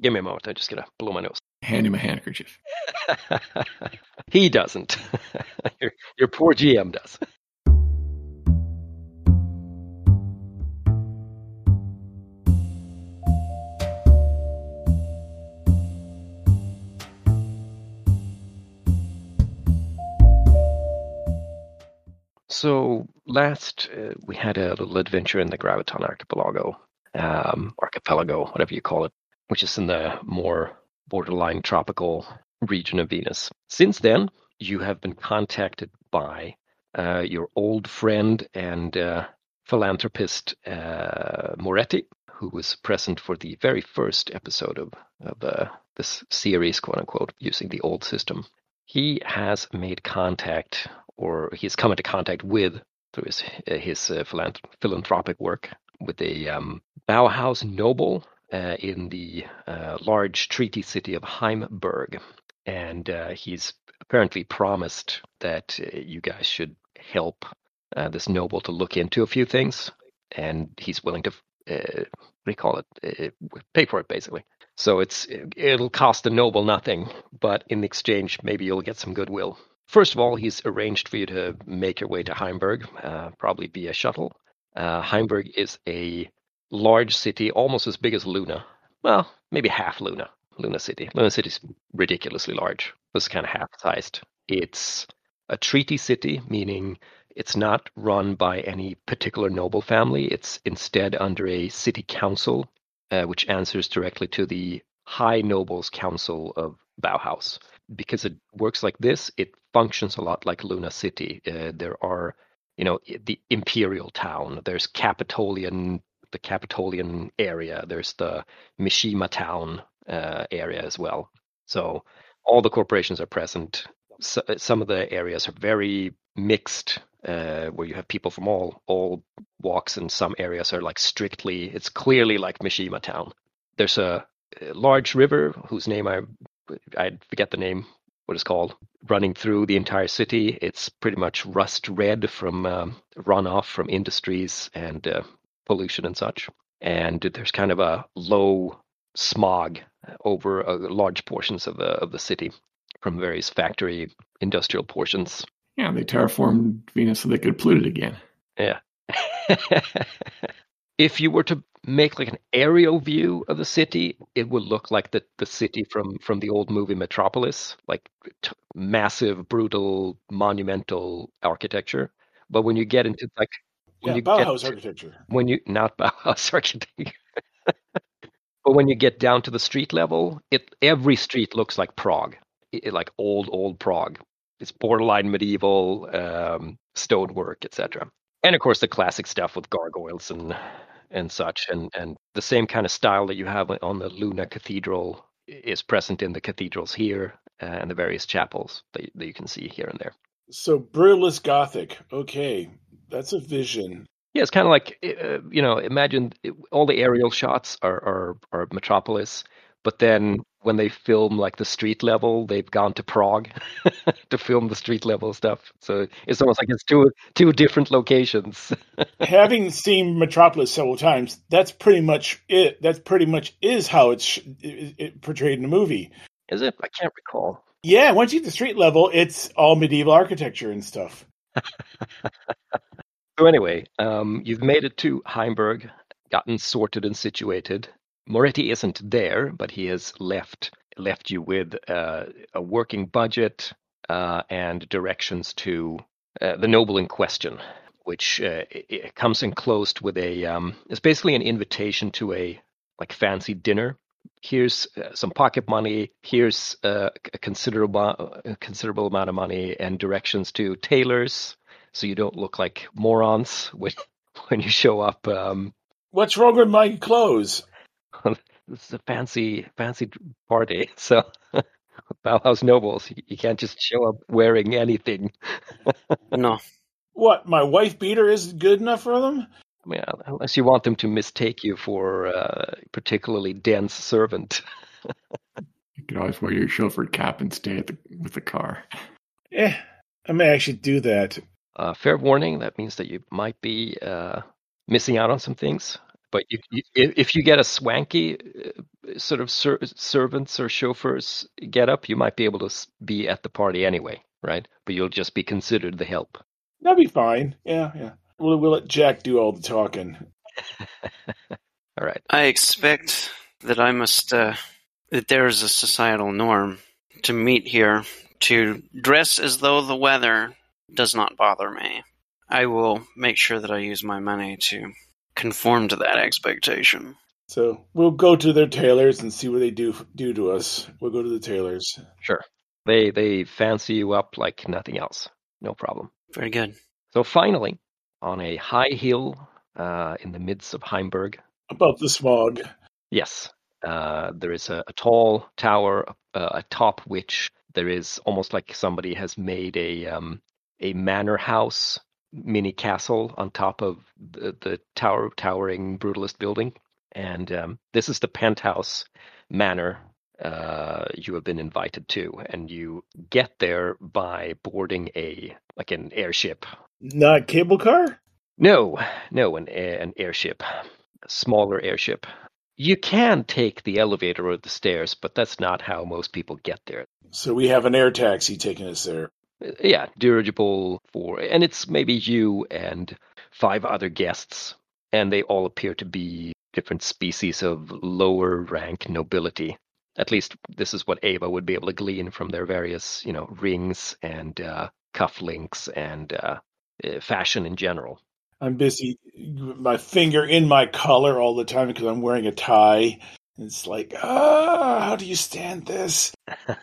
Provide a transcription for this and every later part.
Give me a moment. I'm just gonna blow my nose. Hand him a handkerchief. he doesn't. your, your poor GM does. So last uh, we had a little adventure in the Graveton Archipelago, um, archipelago, whatever you call it, which is in the more borderline tropical region of Venus. Since then, you have been contacted by uh, your old friend and uh, philanthropist uh, Moretti, who was present for the very first episode of, of uh, this series, quote unquote, using the old system. He has made contact or he's come into contact with through his his uh, philanthropic work with a um, Bauhaus noble uh, in the uh, large treaty city of Heimburg, and uh, he's apparently promised that uh, you guys should help uh, this noble to look into a few things, and he's willing to what do you call it? pay for it basically. So it's it'll cost the noble nothing, but in exchange, maybe you'll get some goodwill. First of all, he's arranged for you to make your way to Heimburg, uh, probably via shuttle. Uh, Heimburg is a large city, almost as big as Luna. Well, maybe half Luna. Luna City. Luna City is ridiculously large. It's kind of half-sized. It's a treaty city, meaning it's not run by any particular noble family. It's instead under a city council, uh, which answers directly to the High Nobles Council of Bauhaus because it works like this, it functions a lot like Luna City. Uh, there are, you know, the imperial town. There's Capitolian, the Capitolian area. There's the Mishima town uh, area as well. So all the corporations are present. So, some of the areas are very mixed, uh, where you have people from all all walks, and some areas are like strictly. It's clearly like Mishima town. There's a, a large river whose name I I forget the name, what it's called, running through the entire city. It's pretty much rust red from um, runoff from industries and uh, pollution and such. And there's kind of a low smog over uh, large portions of the of the city from various factory industrial portions. Yeah, they terraformed Venus so they could pollute it again. Yeah. if you were to make like an aerial view of the city, it would look like the, the city from from the old movie Metropolis, like t- massive, brutal, monumental architecture. But when you get into like when yeah, you Bauhaus get, architecture, when you not Bauhaus architecture, but when you get down to the street level, it every street looks like Prague, it, like old old Prague. It's borderline medieval um, stonework, etc. And of course, the classic stuff with gargoyles and and such, and and the same kind of style that you have on the Luna Cathedral is present in the cathedrals here uh, and the various chapels that, that you can see here and there. So brutalist Gothic, okay, that's a vision. Yeah, it's kind of like uh, you know, imagine all the aerial shots are are, are Metropolis, but then when they film like the street level, they've gone to Prague to film the street level stuff. So it's almost like it's two two different locations. Having seen Metropolis several times, that's pretty much it. That's pretty much is how it's it, it portrayed in the movie. Is it? I can't recall. Yeah, once you get the street level, it's all medieval architecture and stuff. So anyway, um, you've made it to Heimburg, gotten sorted and situated. Moretti isn't there, but he has left left you with uh, a working budget uh, and directions to uh, the noble in question, which uh, comes enclosed with a. Um, it's basically an invitation to a like fancy dinner. Here's uh, some pocket money. Here's uh, a considerable a considerable amount of money and directions to tailors, so you don't look like morons when when you show up. Um, What's wrong with my clothes? this is a fancy fancy party. So Bauhaus nobles, you can't just show up wearing anything. no. What? My wife beater isn't good enough for them? Yeah, unless you want them to mistake you for a particularly dense servant. you could always wear your chauffeur cap and stay the, with the car. Yeah, I may actually do that. Uh, fair warning, that means that you might be uh, missing out on some things But you, you, if you get a swanky uh, sort of ser- servants or chauffeurs get up, you might be able to be at the party anyway, right? But you'll just be considered the help. That'll be fine. Yeah, yeah. We'll, we'll let Jack do all the talking. all right. I expect that I must, uh, that there is a societal norm to meet here to dress as though the weather does not bother me. I will make sure that I use my money to conform to that expectation. So we'll go to their tailors and see what they do do to us. We'll go to the tailors. Sure. They they fancy you up like nothing else. No problem. Very good. So finally, on a high hill uh, in the midst of Heimburg. About the smog. Yes. Uh, there is a, a tall tower uh, atop which there is almost like somebody has made a um, a manor house mini castle on top of the, the tower towering brutalist building and um, this is the penthouse manor uh, you have been invited to and you get there by boarding a like an airship not cable car? No no an, an airship a smaller airship. You can take the elevator or the stairs but that's not how most people get there. So we have an air taxi taking us there. Yeah, dirigible for, and it's maybe you and five other guests, and they all appear to be different species of lower rank nobility. At least this is what Ava would be able to glean from their various, you know, rings and uh, cufflinks and uh, uh fashion in general. I'm busy, my finger in my collar all the time because I'm wearing a tie. It's like, ah, how do you stand this?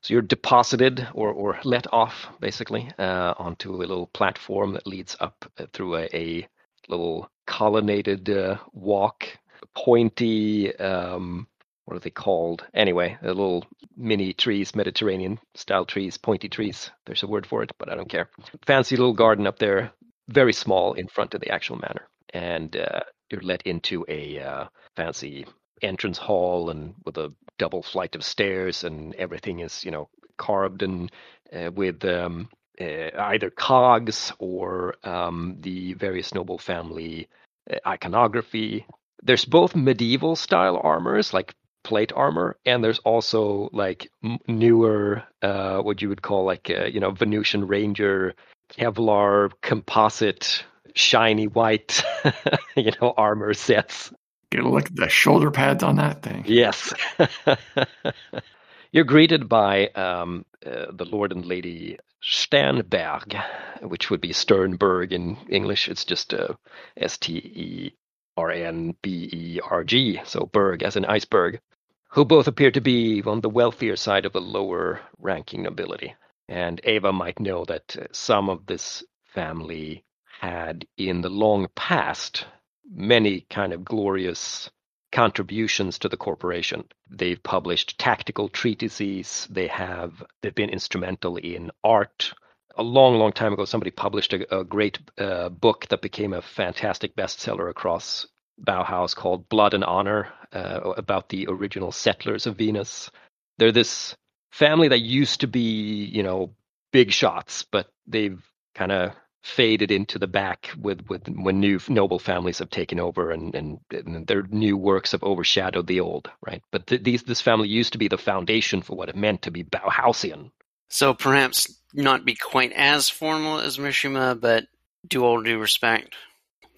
So you're deposited or, or let off basically uh, onto a little platform that leads up uh, through a, a little colonnaded uh, walk, pointy. Um, what are they called? Anyway, a little mini trees, Mediterranean style trees, pointy trees. There's a word for it, but I don't care. Fancy little garden up there, very small in front of the actual manor, and uh, you're let into a uh, fancy entrance hall and with a double flight of stairs and everything is you know carved and uh, with um, uh, either cogs or um, the various noble family uh, iconography there's both medieval style armors like plate armor and there's also like m- newer uh, what you would call like uh, you know venusian ranger kevlar composite shiny white you know armor sets Get a look at the shoulder pads on that thing. Yes. You're greeted by um, uh, the Lord and Lady Sternberg, which would be Sternberg in English. It's just uh, S T E R N B E R G, so Berg as an iceberg, who both appear to be on the wealthier side of the lower ranking nobility. And Ava might know that uh, some of this family had, in the long past, many kind of glorious contributions to the corporation. They've published tactical treatises. They have they've been instrumental in art. A long, long time ago, somebody published a, a great uh, book that became a fantastic bestseller across Bauhaus called Blood and Honor uh, about the original settlers of Venus. They're this family that used to be, you know, big shots, but they've kind of faded into the back with, with when new noble families have taken over and, and, and their new works have overshadowed the old, right? But th- these, this family used to be the foundation for what it meant to be Bauhausian. So perhaps not be quite as formal as Mishima, but do all due respect.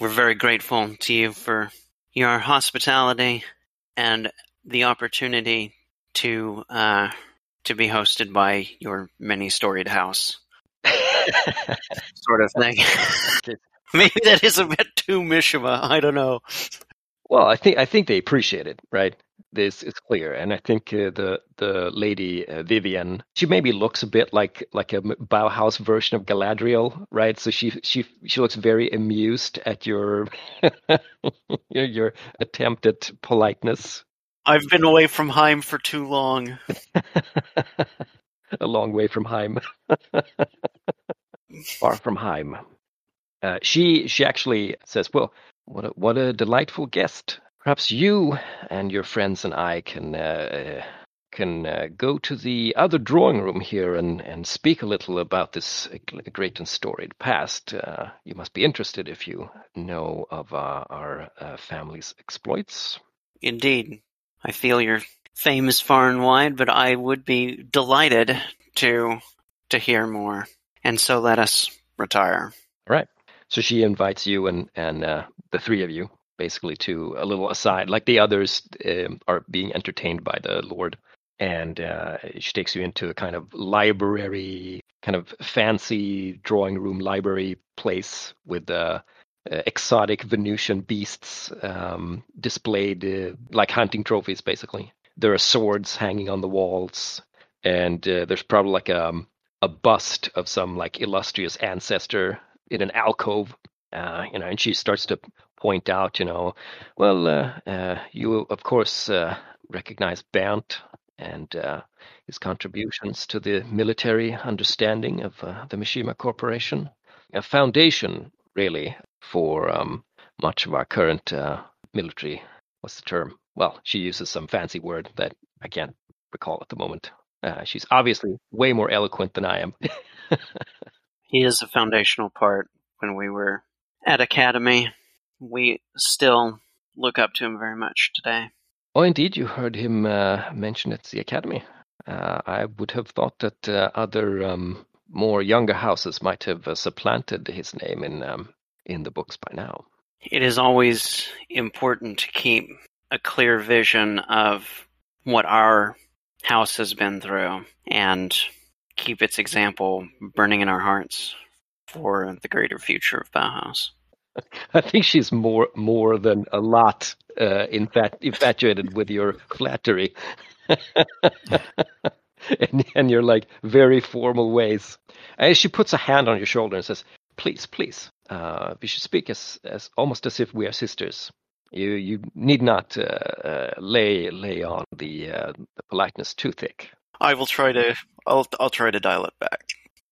We're very grateful to you for your hospitality and the opportunity to uh, to be hosted by your many storied house. sort of thing. Maybe that is a bit too Mishima. I don't know. Well, I think I think they appreciate it, right? This is clear, and I think uh, the the lady uh, Vivian, she maybe looks a bit like like a Bauhaus version of Galadriel, right? So she she she looks very amused at your your, your attempt at politeness. I've been away from Heim for too long. a long way from Heim. Far from Heim. Uh, she she actually says, "Well, what a, what a delightful guest. Perhaps you and your friends and I can uh, can uh, go to the other drawing room here and, and speak a little about this uh, great and storied past. Uh, you must be interested if you know of uh, our uh, family's exploits. Indeed. I feel your fame is far and wide, but I would be delighted to to hear more. And so let us retire. Right. So she invites you and and uh, the three of you basically to a little aside, like the others um, are being entertained by the Lord, and uh, she takes you into a kind of library, kind of fancy drawing room library place with uh, uh, exotic Venusian beasts um, displayed uh, like hunting trophies, basically. There are swords hanging on the walls, and uh, there's probably like a um, a bust of some like illustrious ancestor in an alcove. Uh, you know, and she starts to point out, you know, well, uh, uh, you of course uh, recognize Bernd and uh, his contributions to the military understanding of uh, the Mishima Corporation, a foundation really for um, much of our current military. What's the term? Well, she uses some fancy word that I can't recall at the moment. she's obviously way more eloquent than I am. he is a foundational part when we were at Academy we still look up to him very much today. Oh, indeed, you heard him uh, mention at the academy. Uh, I would have thought that uh, other um, more younger houses might have uh, supplanted his name in um, in the books by now. It is always important to keep a clear vision of what our house has been through and keep its example burning in our hearts for the greater future of Bauhaus. I think she's more more than a lot uh, infat- infatuated with your flattery and, and your like very formal ways. And she puts a hand on your shoulder and says, "Please, please, uh, we should speak as, as almost as if we are sisters. You you need not uh, uh lay lay on the, uh, the politeness too thick." I will try to. I'll I'll try to dial it back.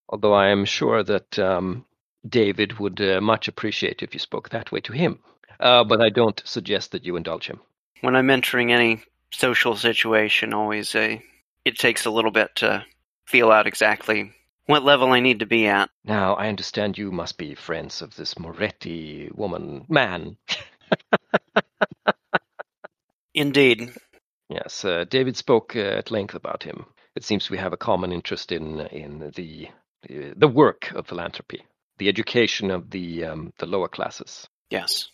Although I am sure that um, David would uh, much appreciate if you spoke that way to him. Uh, but I don't suggest that you indulge him. When I'm entering any social situation, always a, uh, it takes a little bit to feel out exactly what level I need to be at. Now, I understand you must be friends of this Moretti woman, man. Indeed. Yes, uh, David spoke uh, at length about him. It seems we have a common interest in in the the work of philanthropy the education of the um, the lower classes. Yes.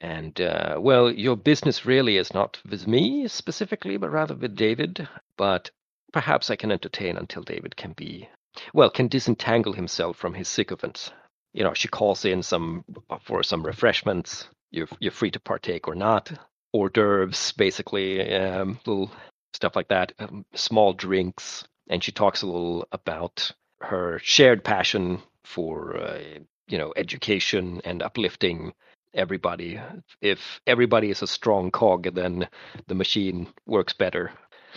And uh, well, your business really is not with me specifically, but rather with David. But perhaps I can entertain until David can be well, can disentangle himself from his sycophants. You know, she calls in some for some refreshments. You're you're free to partake or not. Hors d'oeuvres, basically, um, little stuff like that. Um, small drinks, and she talks a little about her shared passion for uh, you know education and uplifting everybody. If everybody is a strong cog, then the machine works better.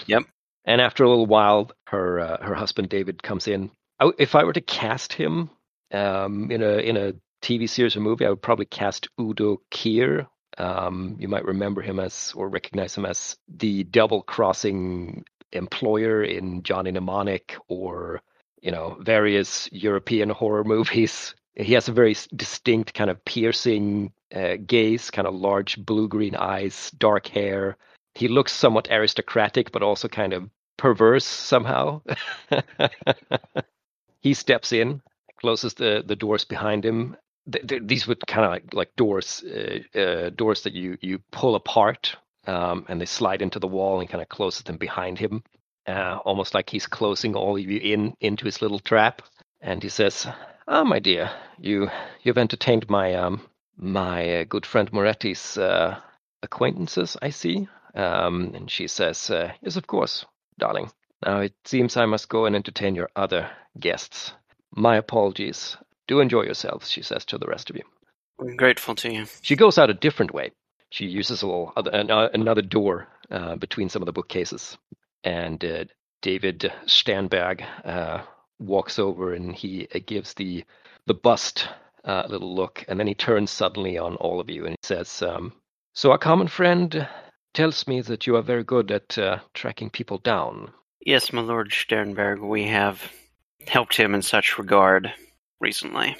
Yep. And after a little while, her uh, her husband David comes in. I, if I were to cast him um, in a in a TV series or movie, I would probably cast Udo Kier. Um, you might remember him as or recognize him as the double crossing employer in Johnny Mnemonic or you know various European horror movies. He has a very distinct kind of piercing uh, gaze, kind of large blue green eyes, dark hair. He looks somewhat aristocratic, but also kind of perverse somehow. he steps in, closes the, the doors behind him. these would kind of like, like doors, uh, uh, doors that you you pull apart, um, and they slide into the wall and kind of closes them behind him uh, almost like he's closing all of you in into his little trap. And he says, "Ah, my dear, you you've entertained my um my uh, good friend Moretti's uh, acquaintances, I see." Um, and she says, uh, "Yes, of course, darling. Now it seems I must go and entertain your other guests. My apologies. Do enjoy yourselves," she says to the rest of you. I'm grateful to you. She goes out a different way. She uses a little other, another door uh, between some of the bookcases and uh, David Stanberg uh, walks over and he uh, gives the the bust uh, a little look, and then he turns suddenly on all of you and he says, um, "So our common friend tells me that you are very good at uh, tracking people down. Yes, my lord Sternberg, we have helped him in such regard recently.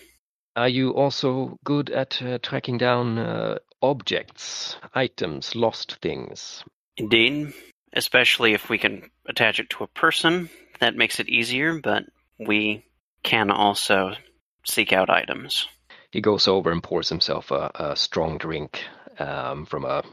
Are you also good at uh, tracking down uh, objects, items, lost things? Indeed, especially if we can attach it to a person, that makes it easier, but we can also seek out items. He goes over and pours himself a, a strong drink um, from a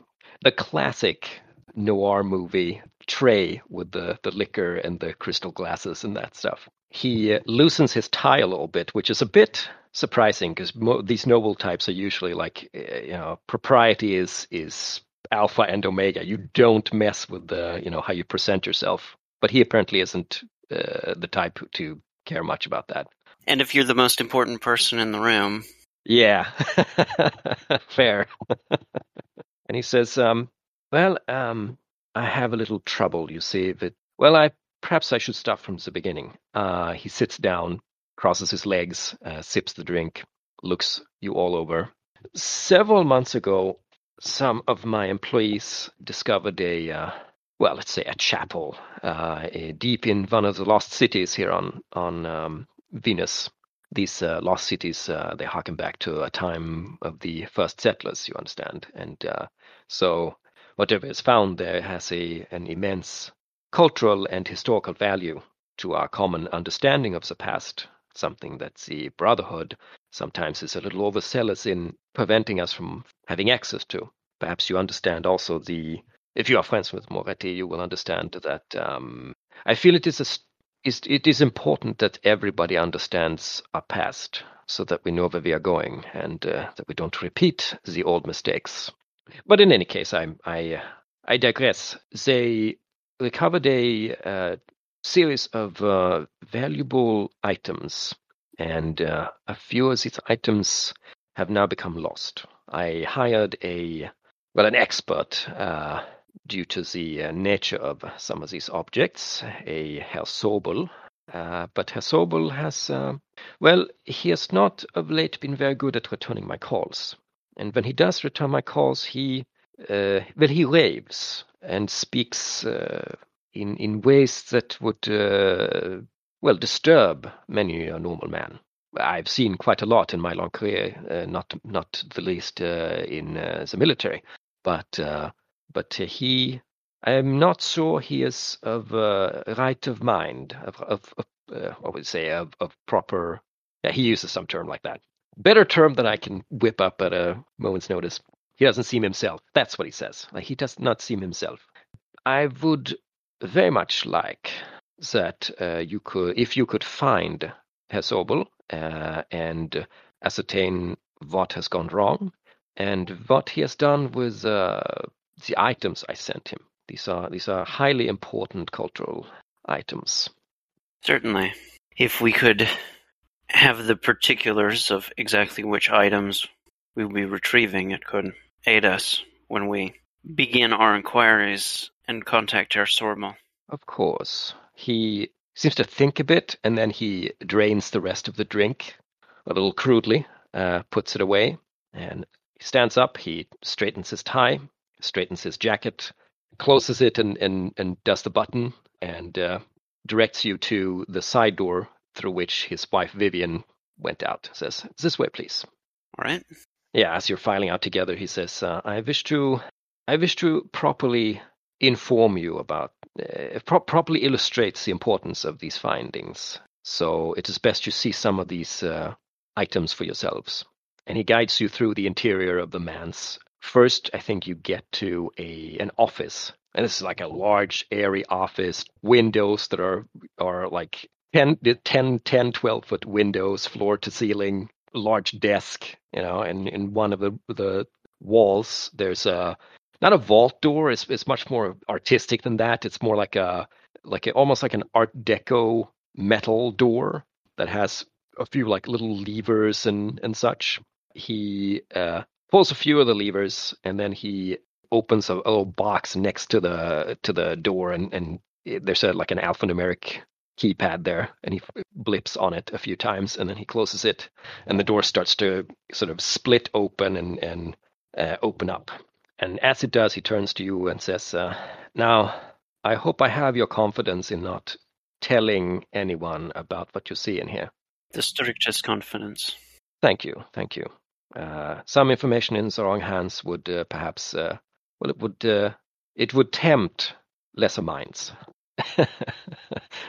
the classic noir movie tray with the, the liquor and the crystal glasses and that stuff. He loosens his tie a little bit, which is a bit surprising because mo- these noble types are usually like, uh, you know, propriety is is alpha and omega. You don't mess with the, you know, how you present yourself. But he apparently isn't uh, the type to care much about that. And if you're the most important person in the room, Yeah, fair. and he says, um, "Well, um, I have a little trouble, you see. But well, I perhaps I should start from the beginning." Uh, he sits down, crosses his legs, uh, sips the drink, looks you all over. Several months ago, some of my employees discovered a, uh, well, let's say a chapel, uh, eh, deep in one of the lost cities here on on um, Venus. These uh, lost cities uh, they harken back to a time of the first settlers you understand? And uh, so whatever is found there has a an immense cultural and historical value to our common understanding of the past something that the brotherhood sometimes is a little overzealous in preventing us from having access to perhaps you understand also the if you are friends with moretti you will understand that um, i feel it is a is it is important that everybody understands our past so that we know where we are going and uh, that we don't repeat the old mistakes. But in any case, I I I digress. They recovered a uh, series of uh, valuable items, and uh, a few of these items have now become lost. I hired a well an expert uh, due to the uh, nature of some of these objects, a Herr Sobel. Uh, but Herr Sobel has, uh, well, he has not of late been very good at returning my calls. And when he does return my calls, he, uh, well, he raves and speaks in in ways that would, uh, well, disturb many a normal man. I've seen quite a lot in my long career, not not the least in the military, but but he I'm not sure he is of uh, right of mind, of, of, of uh, what would say, of, of proper. Yeah, he uses some term like that. Better term than I can whip up at a moment's notice. He doesn't seem himself. That's what he says. Like he does not seem himself. I would very much like that uh, you could, if you could find Herr Sobel uh, and ascertain what has gone wrong and what he has done with uh, the items I sent him. These are these are highly important cultural items. Certainly. If we could have the particulars of exactly which items we will be retrieving, it could aid us when we begin our inquiries and contact Herr Sormel. Of course. He seems to think a bit and then he drains the rest of the drink a little crudely, uh, puts it away, and he stands up, he straightens his tie, straightens his jacket, closes it, and and, and does the button, and uh, directs you to the side door through which his wife Vivian went out. Says, "This way, please." All right. Yeah, as you're filing out together, he says, uh, "I wish to, I wish to properly inform you about, pro- properly illustrates the importance of these findings. So it is best you see some of these uh, items for yourselves." And he guides you through the interior of the manse. first i think you get to a an office and this is like a large airy office windows that are are like 10 10 10 12 foot windows floor to ceiling large desk you know and in one of the the walls there's a not a vault door it's, it's much more artistic than that it's more like a like a, almost like an art deco metal door that has a few like little levers and and such he uh, pulls a few of the levers, and then he opens a, a little box next to the to the door, and and there's a like an alphanumeric keypad there, and he blips on it a few times, and then he closes it, and the door starts to sort of split open and and uh, open up. And as it does, he turns to you and says, uh, "Now, I hope I have your confidence in not telling anyone about what you see in here. The strictest confidence. Thank you, thank you. Uh, some information in the wrong hands would uh, perhaps, uh, well, it would, uh, it would tempt lesser minds.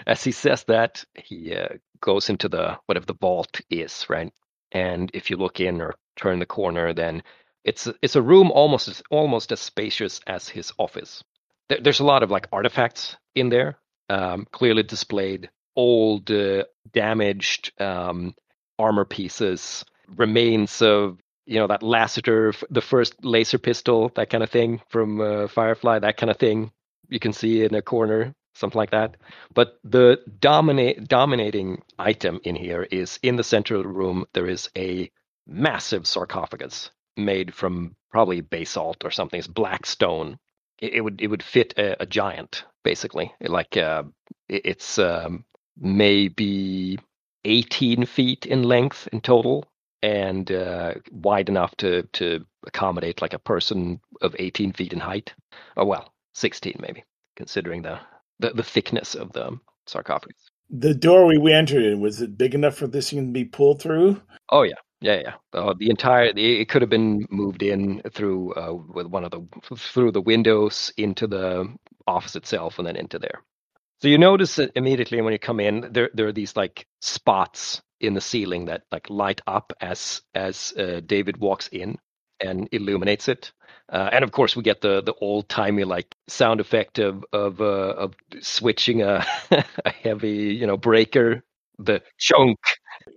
As he says that, he uh, goes into the whatever the vault is, right? And if you look in or turn the corner, then it's it's a room almost as, almost as spacious as his office. There, there's a lot of like artifacts in there, um, clearly displayed, old, uh, damaged um, armor pieces, remains of you know that Lassiter, the first laser pistol, that kind of thing from uh, Firefly, that kind of thing. You can see in a corner, something like that. But the dominate dominating item in here is in the the room. There is a massive sarcophagus made from probably basalt or something. It's black stone. It, it would it would fit a, a giant basically. Like uh, it, it's um, maybe 18 feet in length in total and uh, wide enough to to accommodate like a person of 18 feet in height. Oh well, 16 maybe, considering the the, the thickness of the sarcophagus. The door we entered in was it big enough for this thing to be pulled through? Oh yeah, yeah, yeah. Uh, the entire it could have been moved in through uh, with one of the through the windows into the office itself and then into there. So you notice that immediately when you come in, there there are these like spots in the ceiling that like light up as as uh, David walks in and illuminates it. Uh, and of course, we get the the old timey like sound effect of of uh, of switching a, a heavy you know breaker, the chunk.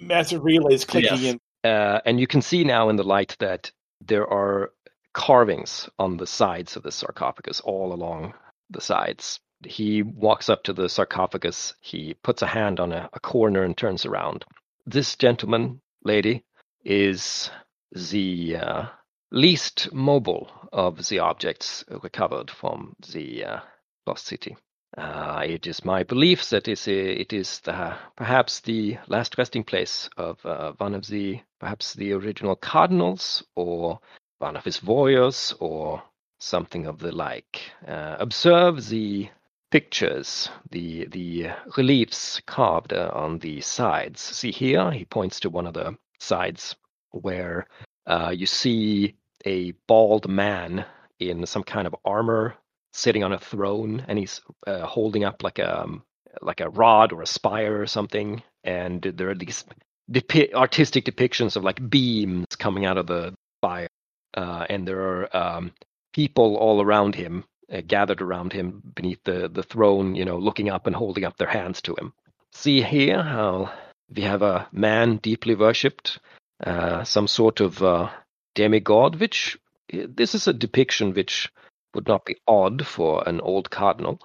Massive relays clicking Yes. in. Uh, and you can see now in the light that there are carvings on the sides of the sarcophagus, all along the sides. He walks up to the sarcophagus. He puts a hand on a, a corner and turns around. This gentleman, lady, is the uh, least mobile of the objects recovered from the uh, lost city. Uh, it is my belief that is it is the, perhaps the last resting place of uh, one of the perhaps the original cardinals or one of his warriors or something of the like. Uh, observe the pictures, the the reliefs carved uh, on the sides. See here, he points to one of the sides where uh, you see a bald man in some kind of armor sitting on a throne, and he's uh, holding up like a um, like a rod or a spire or something. And there are these depi- artistic depictions of like beams coming out of the spire, uh, and there are um, people all around him, uh, gathered around him beneath the the throne, you know, looking up and holding up their hands to him. See here how we have a man deeply worshipped, uh, some sort of uh, demigod, which uh, this is a depiction which would not be odd for an old cardinal,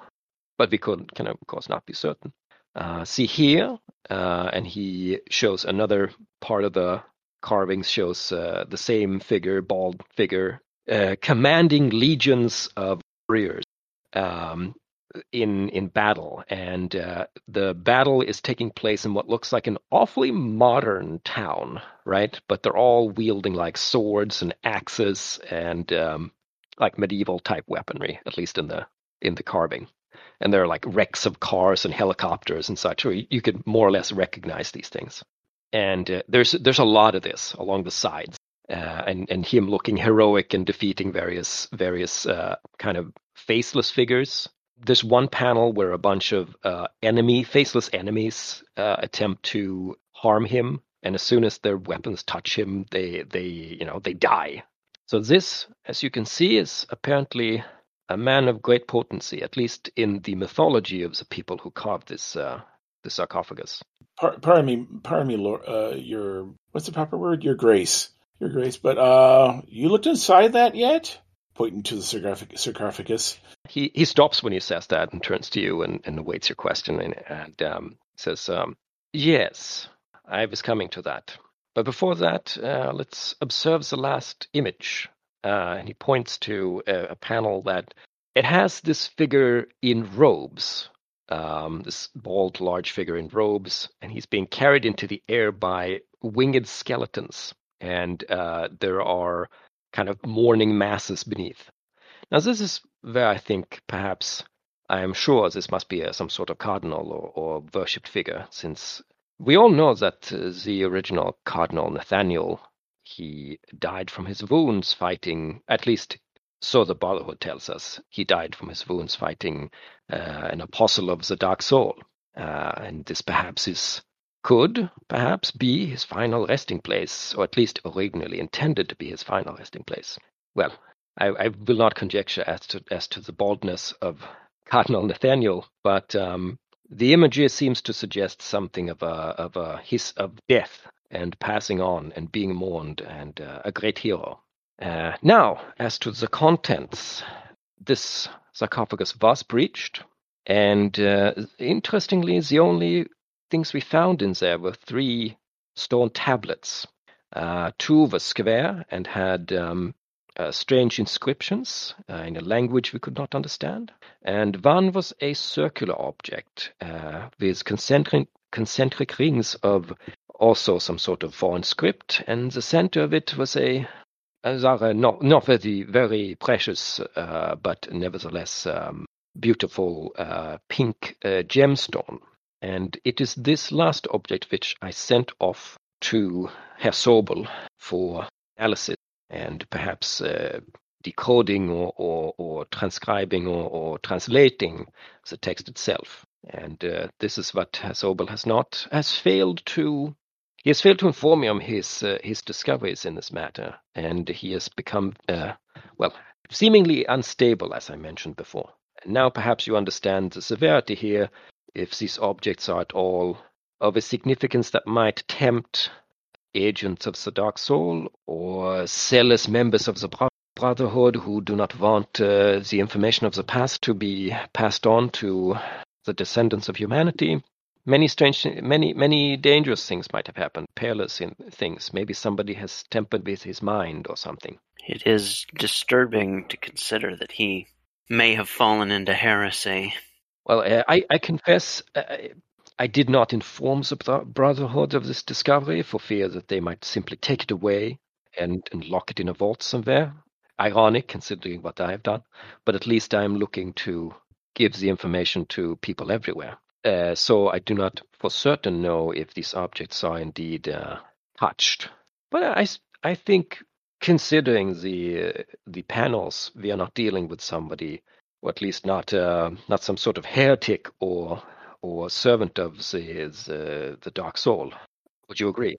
but we could, can of course not be certain. Uh, see here, uh, and he shows another part of the carvings shows uh, the same figure, bald figure, uh, commanding legions of warriors um, in in battle, and uh, the battle is taking place in what looks like an awfully modern town, right? But they're all wielding like swords and axes and um, like medieval type weaponry, at least in the in the carving. And there are like wrecks of cars and helicopters and such, where you, could more or less recognize these things. And uh, there's there's a lot of this along the sides, uh, and and him looking heroic and defeating various various uh, kind of faceless figures. There's one panel where a bunch of uh, enemy faceless enemies uh, attempt to harm him, and as soon as their weapons touch him, they they you know they die. So this, as you can see, is apparently a man of great potency, at least in the mythology of the people who carved this uh, the sarcophagus. Par- pardon me, pardon me, Lord, uh, your what's the proper word? Your grace, your grace. But uh, you looked inside that yet? Pointing to the sarcophagus. He he stops when he says that and turns to you and, and awaits your question and, and um, says, um, "Yes, I was coming to that. But before that, uh, let's observe the last image." Uh, and he points to a, a panel that it has this figure in robes, um, this bald, large figure in robes, and he's being carried into the air by winged skeletons, and uh, there are kind of mourning masses beneath. Now, this is where I think perhaps I am sure this must be uh, some sort of cardinal or, or worshipped figure, since we all know that uh, the original Cardinal Nathaniel he died from his wounds fighting. At least, so the Brotherhood tells us. He died from his wounds fighting uh, an apostle of the Dark Soul, uh, and this perhaps is could perhaps be his final resting place, or at least originally intended to be his final resting place. Well, I, I will not conjecture as to as to the baldness of Cardinal Nathaniel, but um, the imagery seems to suggest something of a of a his of death and passing on and being mourned and uh, a great hero. Uh, now, as to the contents, this sarcophagus was breached, and uh, interestingly, the only things we found in there were three stone tablets. Uh, two were square and had um, uh, strange inscriptions uh, in a language we could not understand. And one was a circular object uh, with concentric, concentric rings of also some sort of foreign script. And the center of it was a, a not, not very, very precious, uh, but nevertheless um, beautiful uh, pink uh, gemstone. And it is this last object which I sent off to Herr Sobel for analysis and perhaps uh, decoding or, or, or transcribing or, or, translating the text itself. And uh, this is what Sobel has not has failed to. He has failed to inform me on his uh, his discoveries in this matter, and he has become uh, well seemingly unstable, as I mentioned before. Now perhaps you understand the severity here. If these objects are at all of a significance that might tempt agents of the Dark Soul or zealous members of the Brotherhood who do not want uh, the information of the past to be passed on to the descendants of humanity. Many strange, many, many dangerous things might have happened. Perilous things. Maybe somebody has tampered with his mind or something. It is disturbing to consider that he may have fallen into heresy. Well, uh, I, I confess, uh, I did not inform the Brotherhood of this discovery for fear that they might simply take it away and, and lock it in a vault somewhere. Ironic, considering what I have done, but at least I am looking to give the information to people everywhere. Uh, so I do not for certain know if these objects are indeed uh, touched. But I, I think, considering the uh, the panels, we are not dealing with somebody, or at least not uh, not some sort of heretic or or servant of the, the, the dark soul. Would you agree?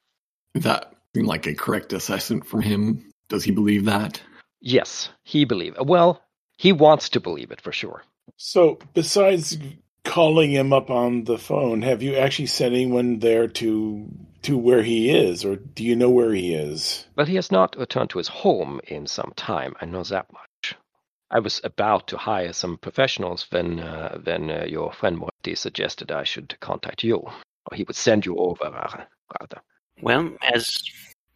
That seemed like a correct assessment from him. Does he believe that? Yes, he believes. Well, he wants to believe it for sure. So, besides calling him up on the phone, have you actually sent anyone there to to where he is, or do you know where he is? Well, he has not returned to his home in some time. I know that much. I was about to hire some professionals when uh, when uh, your friend Morty suggested I should contact you, or he would send you over, rather. Well, as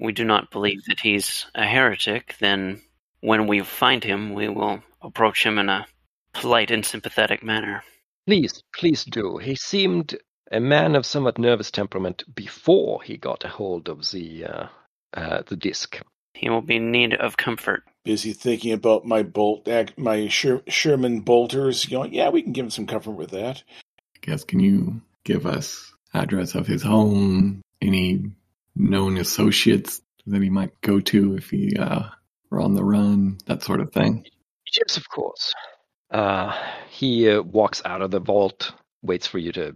we do not believe that he's a heretic, then when we find him, we will approach him in a polite and sympathetic manner. Please, please do. He seemed a man of somewhat nervous temperament before he got a hold of the uh, uh, the disc. He will be in need of comfort. Busy thinking about my bolt, my Sher- Sherman bolters. Going, yeah, we can give him some comfort with that. I guess can you give us address of his home, any known associates that he might go to if he uh, were on the run, that sort of thing? Yes, of course. Uh, he uh, walks out of the vault, waits for you to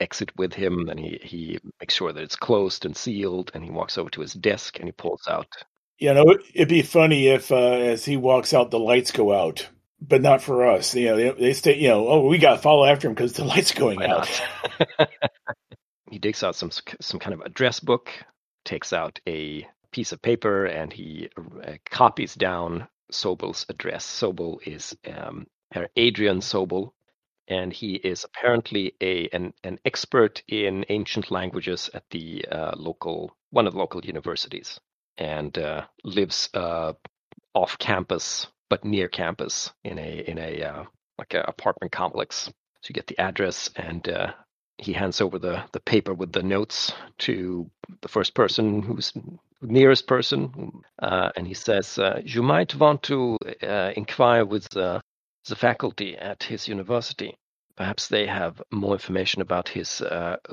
exit with him, and he, he makes sure that it's closed and sealed, and he walks over to his desk and he pulls out you know, it'd be funny if, uh, as he walks out, the lights go out, but not for us. You know, they, they stay. You know, oh, we got to follow after him because the lights going out. he digs out some some kind of address book, takes out a piece of paper, and he uh, copies down Sobel's address. Sobel is um, Adrian Sobel, and he is apparently a an, an expert in ancient languages at the uh, local one of the local universities and uh, lives uh, off campus but near campus in a in a uh, like an apartment complex. So you get the address, and uh, he hands over the the paper with the notes to the first person who's nearest person, uh, and he says, uh, "You might want to inquire with the faculty at his university. Perhaps they have more information about his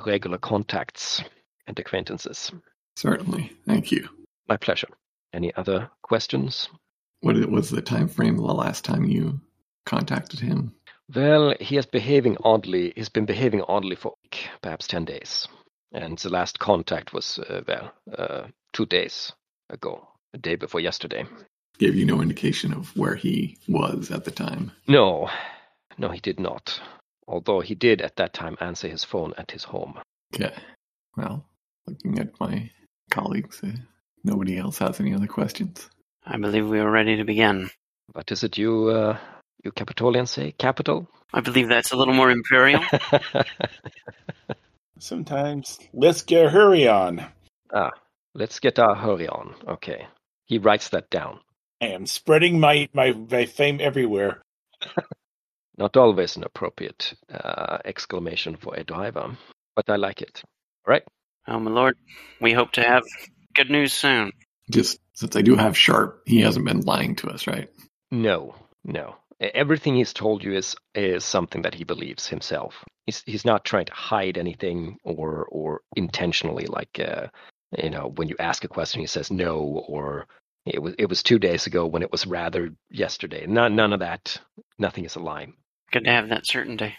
regular contacts and acquaintances. Certainly. Thank you. My pleasure. Any other questions? What was the time frame the last time you contacted him? Well, he is behaving oddly. He's been behaving oddly for perhaps ten days, and the last contact was uh, well uh, two days ago, a day before yesterday. Gave you no indication of where he was at the time. No, no, he did not. Although he did at that time answer his phone at his home. Okay. Well, looking at my colleagues, uh, nobody else has any other questions. I believe we are ready to begin. What is it you, uh, you Capitolians say? Capital? I believe that's a little more imperial. Sometimes let's get hurry on. ah, let's get our hurry on. Okay. He writes that down. I am spreading my, my, my fame everywhere. Not always an appropriate uh, exclamation for a driver, but I like it. All right. Oh, my lord, we hope to have good news soon. Just since I do have Sharp, he hasn't been lying to us, right? No, no. Everything he's told you is is something that he believes himself. He's he's not trying to hide anything or or intentionally like uh, you know when you ask a question he says no or it was it was two days ago when it was rather yesterday. None none of that. Nothing is a lie. Good to have that certainty.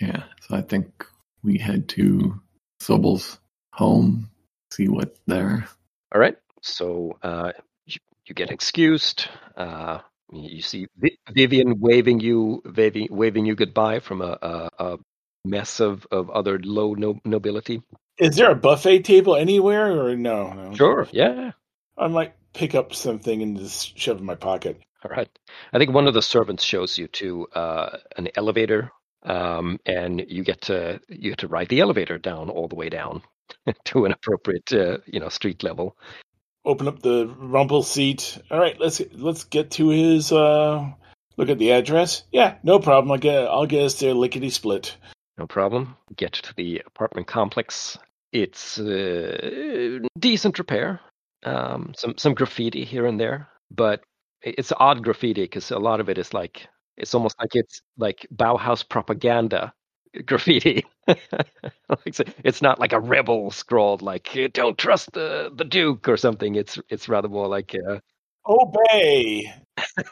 Yeah. So I think we head to Sobel's home, see what there. All right. So uh, you, you get excused. Uh, you see Vivian waving you, waving, waving you goodbye from a, a, a mess of, of other low no, nobility. Is there a buffet table anywhere or no? no? Sure. Yeah. I might pick up something and just shove it in my pocket. All right. I think one of the servants shows you to uh, an elevator, um, and you get to you get to ride the elevator down all the way down to an appropriate uh, you know street level. Open up the rumble seat. All right, let's let's get to his. uh Look at the address. Yeah, no problem. I'll get I'll get us there lickety split. No problem. Get to the apartment complex. It's uh, decent repair. Um, some some graffiti here and there, but it's odd graffiti because a lot of it is like it's almost like it's like Bauhaus propaganda graffiti. It's- not like a rebel scrawled like "Don't trust the the Duke" or something. It's it's rather more like. Uh, Obey.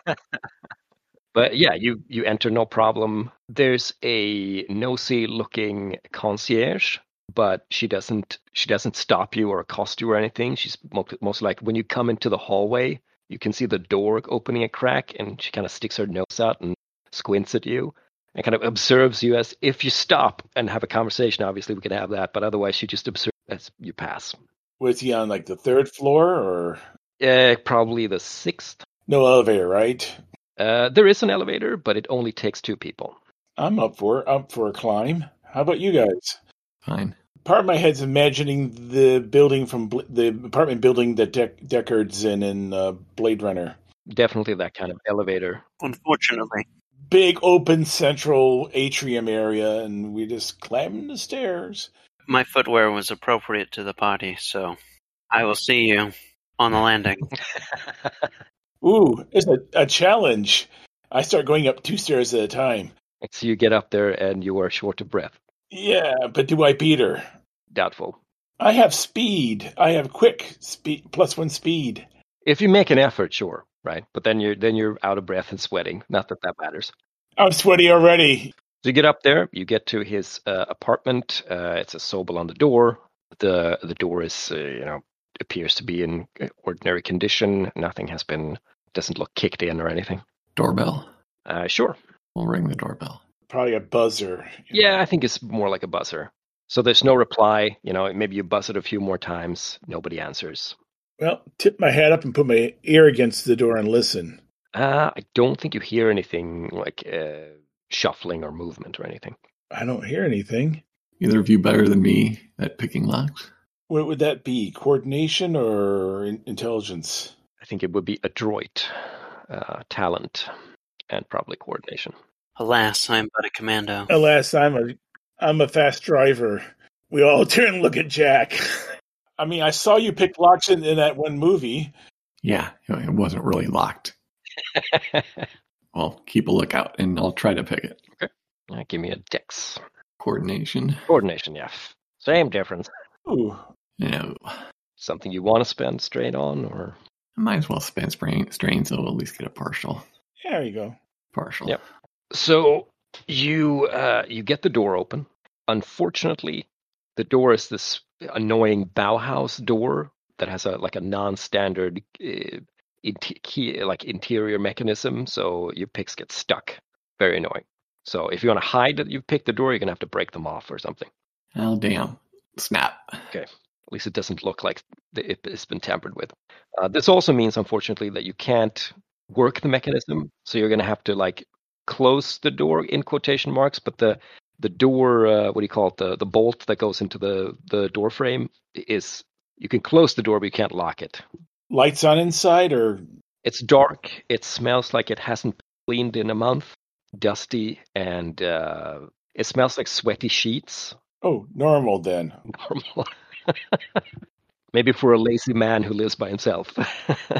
But yeah, you you enter no problem. There's a nosy looking concierge, but she doesn't she doesn't stop you or accost you or anything. She's most, most like when you come into the hallway, you can see the door opening a crack, and she kind of sticks her nose out and squints at you and kind of observes you as if you stop and have a conversation. Obviously, we can have that, but otherwise, she just observes as you pass. Was he on like the third floor or Uh, probably the sixth. no elevator? Right. Uh, there is an elevator, but it only takes two people. I'm up for up for a climb. How about you guys? Fine. Part of my head's imagining the building from Bl- the apartment building that Deck Deckard's in in uh, Blade Runner. Definitely that kind of elevator. Unfortunately. Big open central atrium area, and we just climb the stairs. My footwear was appropriate to the party, so I will see you on the landing. Ooh, it's a, a challenge. I start going up two stairs at a time. So you get up there and you are short of breath. Yeah, but do I beat her? Doubtful. I have speed. I have quick speed plus one speed. If you make an effort, sure, right? But then you're then you're out of breath and sweating. Not that that matters. I'm sweaty already. So you get up there. You get to his uh, apartment. Uh, it's a Sobel on the door. the The door is uh, you know appears to be in ordinary condition. Nothing has been doesn't look kicked in or anything. Doorbell. Uh, sure. We'll ring the doorbell. Probably a buzzer. Yeah, I think it's more like a buzzer. So there's no reply. You know, maybe you buzz it a few more times. Nobody answers. Well, tip my hat up and put my ear against the door and listen. Uh, I don't think you hear anything like uh, shuffling or movement or anything. I don't hear anything. Either of you better than me at picking locks? What would that be? Coordination or in- intelligence? I think it would be adroit, uh, talent, and probably coordination. Alas, I am but a commando. Alas, I'm a I'm a fast driver. We all turn and look at Jack. I mean, I saw you pick locks in, in that one movie. Yeah, it wasn't really locked. well, keep a lookout, and I'll try to pick it. Uh, give me a dex. Coordination. Coordination, yeah. Same difference. Ooh, No, Something you want to spend straight on, or I might as well spend strain, strain, so I'll at least get a partial. there you go. Partial. Yep. So you uh, you get the door open. Unfortunately, the door is this annoying Bauhaus door that has a like a non-standard uh, key, like interior mechanism, so your picks get stuck. Very annoying. So if you want to hide that you've picked the door, you're gonna have to break them off or something. Oh damn! Snap. Okay. At least it doesn't look like it's been tampered with. Uh, this also means, unfortunately, that you can't work the mechanism. So you're going to have to like close the door in quotation marks, but the the door, uh, what do you call it, the the bolt that goes into the the door frame is you can close the door, but you can't lock it. Lights on inside, or It's dark. It smells like it hasn't been cleaned in a month, dusty, and uh, it smells like sweaty sheets. oh, normal then. normal. Maybe for a lazy man who lives by himself.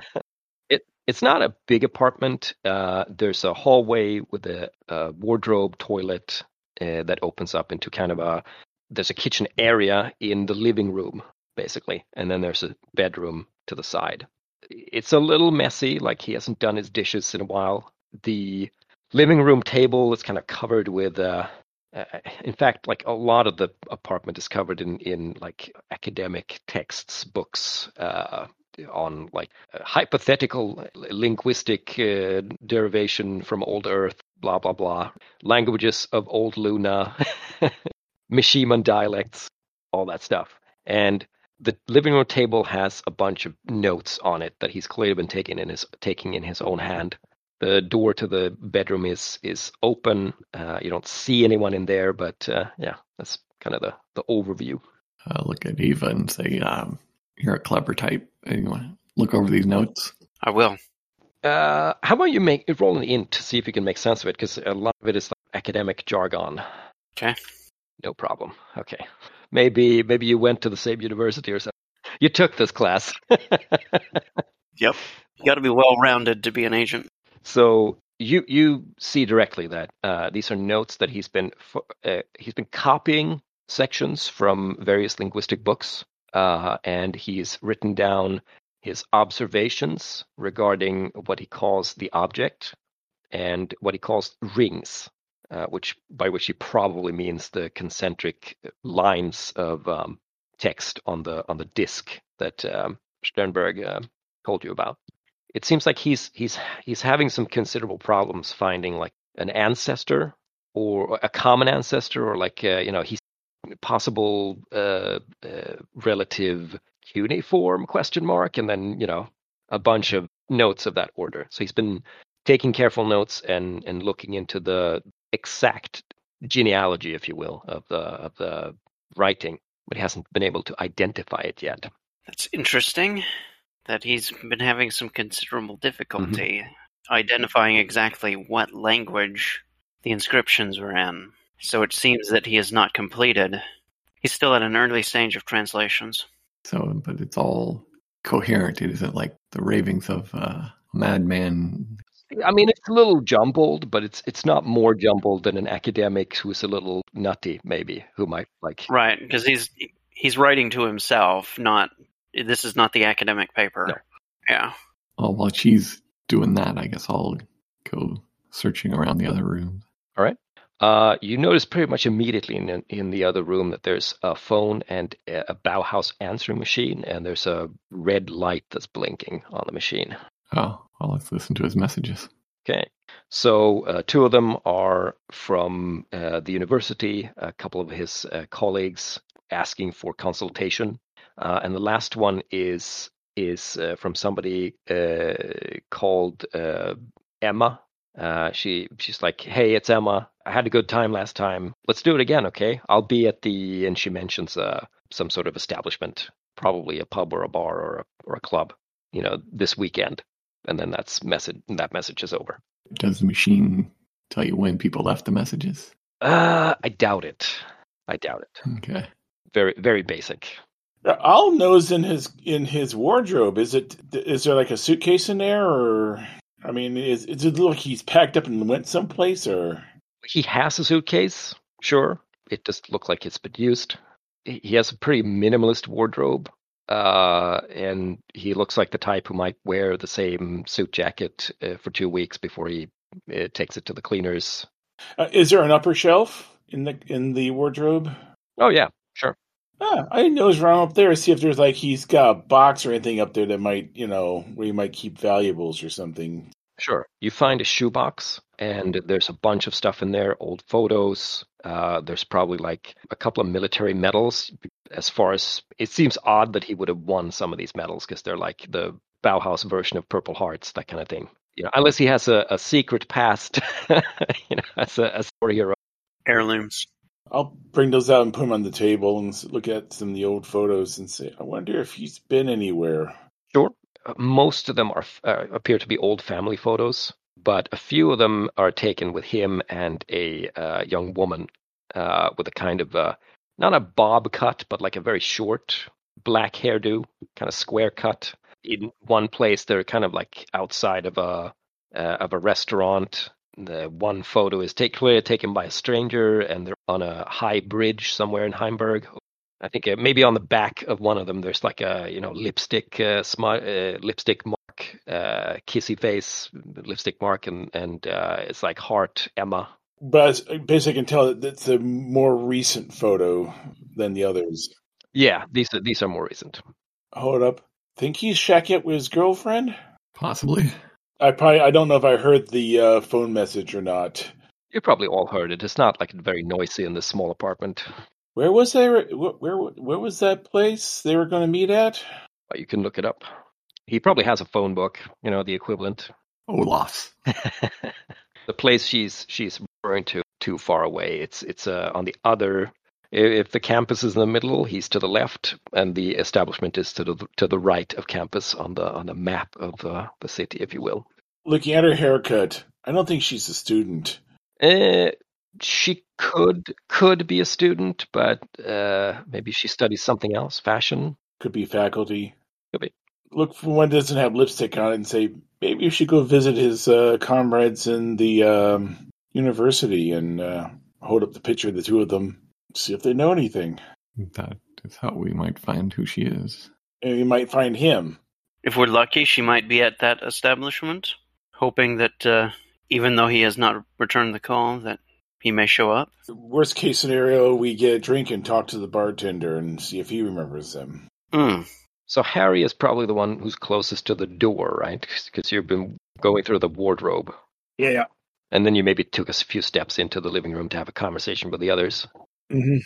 it it's not a big apartment. Uh, there's a hallway with a, a wardrobe, toilet uh, that opens up into kind of a. There's a kitchen area in the living room, basically, and then there's a bedroom to the side. It's a little messy, like he hasn't done his dishes in a while. The living room table is kind of covered with uh, uh, in fact, like a lot of the apartment is covered in in like academic texts, books uh, on like hypothetical linguistic uh, derivation from old Earth, blah blah blah, languages of old Luna, Mishiman dialects, all that stuff, and the living room table has a bunch of notes on it that he's clearly been taking in his taking in his own hand. The door to the bedroom is is open. Uh, you don't see anyone in there, but uh, yeah, that's kind of the the overview. Uh, look at Eva and say, um, "You're a clever type. And you want to look over these notes?" I will. Uh, how about you make roll an int to see if you can make sense of it? Because a lot of it is like academic jargon. Okay. No problem. Okay, maybe maybe you went to the same university or something. You took this class. Yep. You got to be well rounded to be an agent. So you you see directly that uh, these are notes that he's been uh, he's been copying sections from various linguistic books, uh, and he's written down his observations regarding what he calls the object and what he calls rings, uh, which by which he probably means the concentric lines of um, text on the on the disk that um, Sternberg uh, told you about. It seems like he's he's he's having some considerable problems finding like an ancestor or a common ancestor or like uh, you know he's possible uh, uh, relative cuneiform question mark and then you know a bunch of notes of that order so he's been taking careful notes and and looking into the exact genealogy if you will of the of the writing but he hasn't been able to identify it yet That's interesting that he's been having some considerable mm-hmm. difficulty identifying exactly what language the inscriptions were in. So it seems that he has not completed. He's still at an early stage of translations. So, but it's all coherent. It isn't like the ravings of uh, a madman. I mean, it's a little jumbled, but it's it's not more jumbled than an academic who's a little nutty, maybe, who might like. Right, because he's he's writing to himself, not this is not the academic paper. No. Yeah. Well, while she's doing that, I guess I'll go searching around the other rooms. Uh, you notice pretty much immediately in in the other room that there's a phone and a Bauhaus answering machine, and there's a red light that's blinking on the machine. Oh, well, let's listen to his messages. Okay, so uh, two of them are from uh, the university. A couple of his uh, colleagues asking for consultation, uh, and the last one is is uh, from somebody uh, called uh, Emma. Uh, she she's like, "Hey, it's Emma. I had a good time last time. Let's do it again, okay? I'll be at the." And she mentions uh, some sort of establishment, probably a pub or a bar or a, or a club, you know, this weekend. And then that's message. That message is over. Does the machine tell you when people left the messages? Uh, I doubt it. I doubt it. Okay. Very, very basic. I'll in his in his wardrobe. Is it is there like a suitcase in there, or I mean, is, is it look like he's packed up and went someplace, or He has a suitcase, sure. It just looks like it's been used. He he has a pretty minimalist wardrobe, uh, and he looks like the type who might wear the same suit jacket uh, for two weeks before he uh, takes it to the cleaners. uh, is there an upper shelf in the in the wardrobe? Oh yeah, sure. Ah, I didn't know it was wrong up there. See if there's like he's got a box or anything up there that might, you know, where you might keep valuables or something. Sure. You find a shoebox, and there's a bunch of stuff in there old photos. Uh, there's probably like a couple of military medals. As far as it seems odd that he would have won some of these medals because they're like the Bauhaus version of Purple Hearts, that kind of thing. You know, unless he has a, a secret past, you know, as a, as a war hero. Heirlooms. I'll bring those out and put them on the table and look at some of the old photos and say, I wonder if he's been anywhere. Most of them are uh, appear to be old family photos, but a few of them are taken with him and a uh, young woman uh, with a kind of not a bob cut, but like a very short black hairdo, kind of square cut. In one place, they're kind of like outside of a uh, of a restaurant. The one photo is take, clearly taken by a stranger, and they're on a high bridge somewhere in Heimburg. I think uh, maybe on the back of one of them there's like a you know lipstick uh, smi- uh, lipstick mark, uh, kissy face lipstick mark, and and uh, it's like heart Emma. But as- basically, I can tell that it's a more recent photo than the others. Yeah, these are these are more recent. Hold up. Think he's shacking it with his girlfriend? Possibly. I probably I don't know if I heard the uh, phone message or not. You probably all heard it. It's not like very noisy in this small apartment. Where was they? Where where, where was that place they were going to meet at? But you can look it up. He probably has a phone book, you know, the equivalent. Olaf's. the place she's she's referring to too far away. It's it's uh, on the other. If the campus is in the middle, he's to the left, and the establishment is to the to the right of campus on the on the map of uh, the city, if you will. Looking at her haircut, I don't think she's a student. Uh, she could could be a student, but uh, maybe she studies something else, fashion. Could be faculty. Could be. Look for one that doesn't have lipstick on it and say maybe you should go visit his uh, comrades in the um, university and uh, hold up the picture of the two of them, see if they know anything. That is how we might find who she is. And you might find him. If we're lucky, she might be at that establishment, hoping that uh, even though he has not returned the call, that he may show up. Worst case scenario, we get a drink and talk to the bartender and see if he remembers them. Hmm. So Harry is probably the one who's closest to the door, right? Because you've been going through the wardrobe. Yeah, yeah. And then you maybe took a few steps into the living room to have a conversation with the others. Mm-hmm.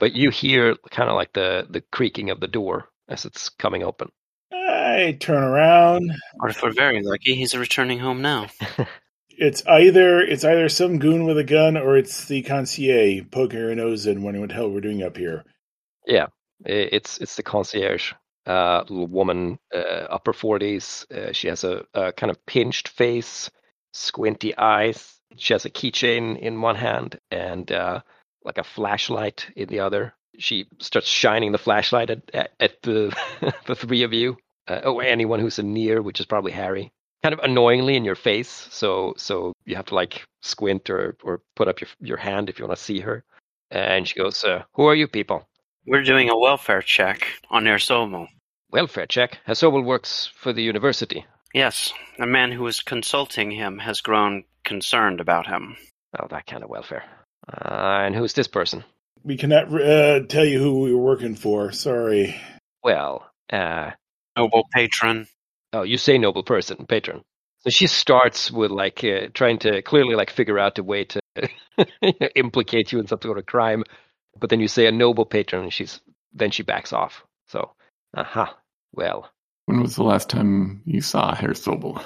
But you hear kind of like the, the creaking of the door as it's coming open. I turn around. Or if we're very lucky, he's returning home now. It's either it's either some goon with a gun or it's the concierge poking her nose in, wondering what the hell we're doing up here. Yeah, It's it's the concierge, uh, little woman, uh, upper forties. Uh, she has a, a kind of pinched face, squinty eyes. She has a keychain in one hand and uh, like a flashlight in the other. She starts shining the flashlight at at, at the the three of you, uh, or anyone who's near, which is probably Harry. Kind of annoyingly in your face, so so you have to like squint or or put up your your hand if you want to see her. And she goes, uh, "Who are you people?" We're doing a welfare check on Herr Sobel. Welfare check. Herr Sobel works for the university. Yes, a man who is consulting him has grown concerned about him. Oh, that kind of welfare. Uh, and who's this person? We cannot uh, tell you who we were working for. Sorry. Well, uh, Noble patron. Oh, you say noble person, patron. So she starts with like uh, trying to clearly like figure out a way to implicate you in some sort of crime, but then you say a noble patron, and she's then she backs off. So, aha. Well, When was the last time you saw Herr Sobel?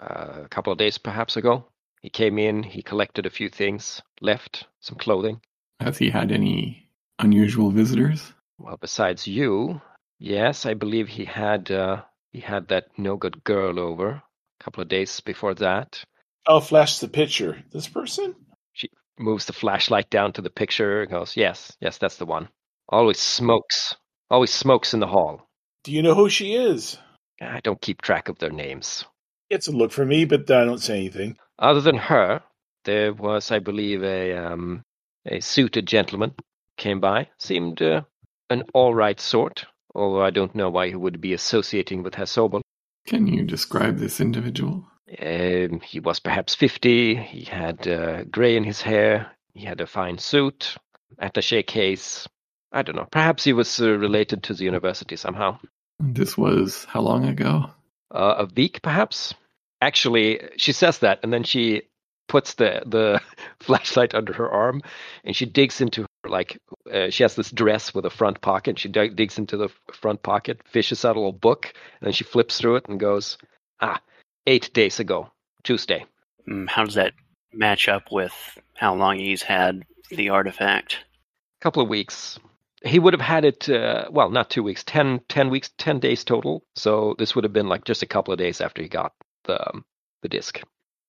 uh, a couple of days perhaps ago, he came in. He collected a few things, left some clothing. Has he had any unusual visitors? Well, besides you, yes, I believe he had uh, he had that no good girl over a couple of days before that. I'll flash the picture. This person? She moves the flashlight down to the picture and goes, "Yes, yes, that's the one." Always smokes. Always smokes in the hall. Do you know who she is? I don't keep track of their names. It's a look for me, but I don't say anything. Other than her, there was, I believe, a um, a suited gentleman came by. Seemed uh, an all right sort, although I don't know why he would be associating with Herr Sobel. Can you describe this individual? Um, he was perhaps 50. He had uh, grey in his hair. He had a fine suit, attache case. I don't know. Perhaps he was uh, related to the university somehow. This was how long ago? Uh, a week, perhaps. Actually, she says that, and then she puts the the flashlight under her arm, and she digs into her, like uh, she has this dress with a front pocket. She dig- digs into the front pocket, fishes out a little book, and then she flips through it and goes, "Ah, eight days ago, Tuesday." Mm, How does that match up with how long he's had the artifact? a couple of weeks. He would have had it, uh, well, not two weeks, 10, 10 weeks, 10 days total. So this would have been like just a couple of days after he got the, um, the disc.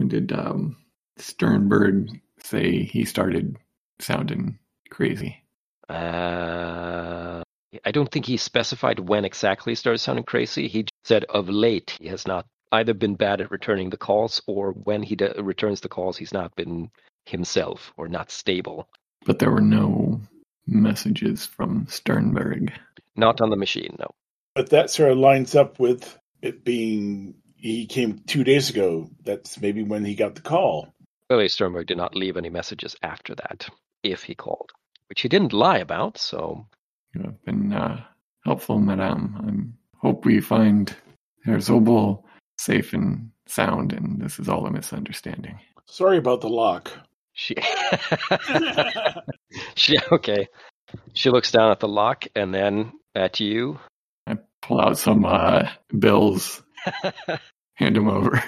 Did um, Sternberg say he started sounding crazy? Uh, I don't think he specified when exactly he started sounding crazy. He said of late he has not either been bad at returning the calls or when he de- returns the calls, he's not been himself or not stable. But there were no messages from Sternberg. Not on the machine, no. But that sort of lines up with it being he came two days ago. That's maybe when he got the call. Clearly, Sternberg did not leave any messages after that, if he called, which he didn't lie about. So, You have been uh, helpful, Madame. I hope we find Herr Sobel safe and sound, and this is all a misunderstanding. Sorry about the lock. she, she, okay. She looks down at the lock and then at you. I pull out some uh, bills, hand them over.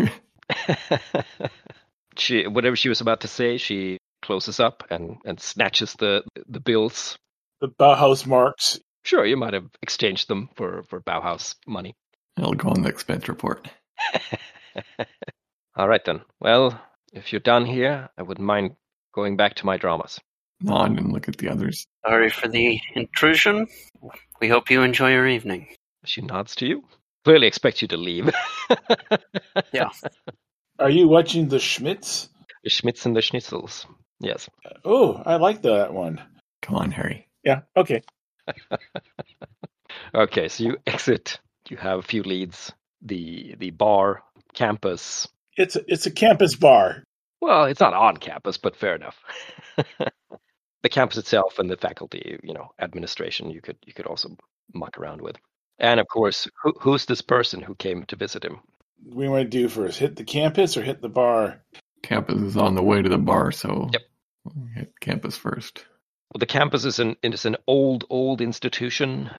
she, whatever she was about to say, she closes up and, and snatches the the bills. the Bauhaus marks. Sure, you might have exchanged them for for Bauhaus money. I'll go on the expense report. All right then. Well, if you're done here, I wouldn't mind going back to my dramas. Nod and look at the others. Sorry for the intrusion. We hope you enjoy your evening. She nods to you. Clearly expects you to leave. Yeah. Are you watching the Schmitz? the Schmitz and the Schnitzels. Yes. Oh, I like that one. Come on, Harry. Yeah. Okay. Okay, so you exit. You have a few leads. The the bar, campus. It's a, it's a campus bar. Well, it's not on campus, but fair enough. the campus itself and the faculty, you know, administration, you could you could also muck around with. And of course, who, who's this person who came to visit him? We want to do first hit the campus or hit the bar. Campus is on the way to the bar, so Yep. hit campus first. Well, the campus is an is an old old institution.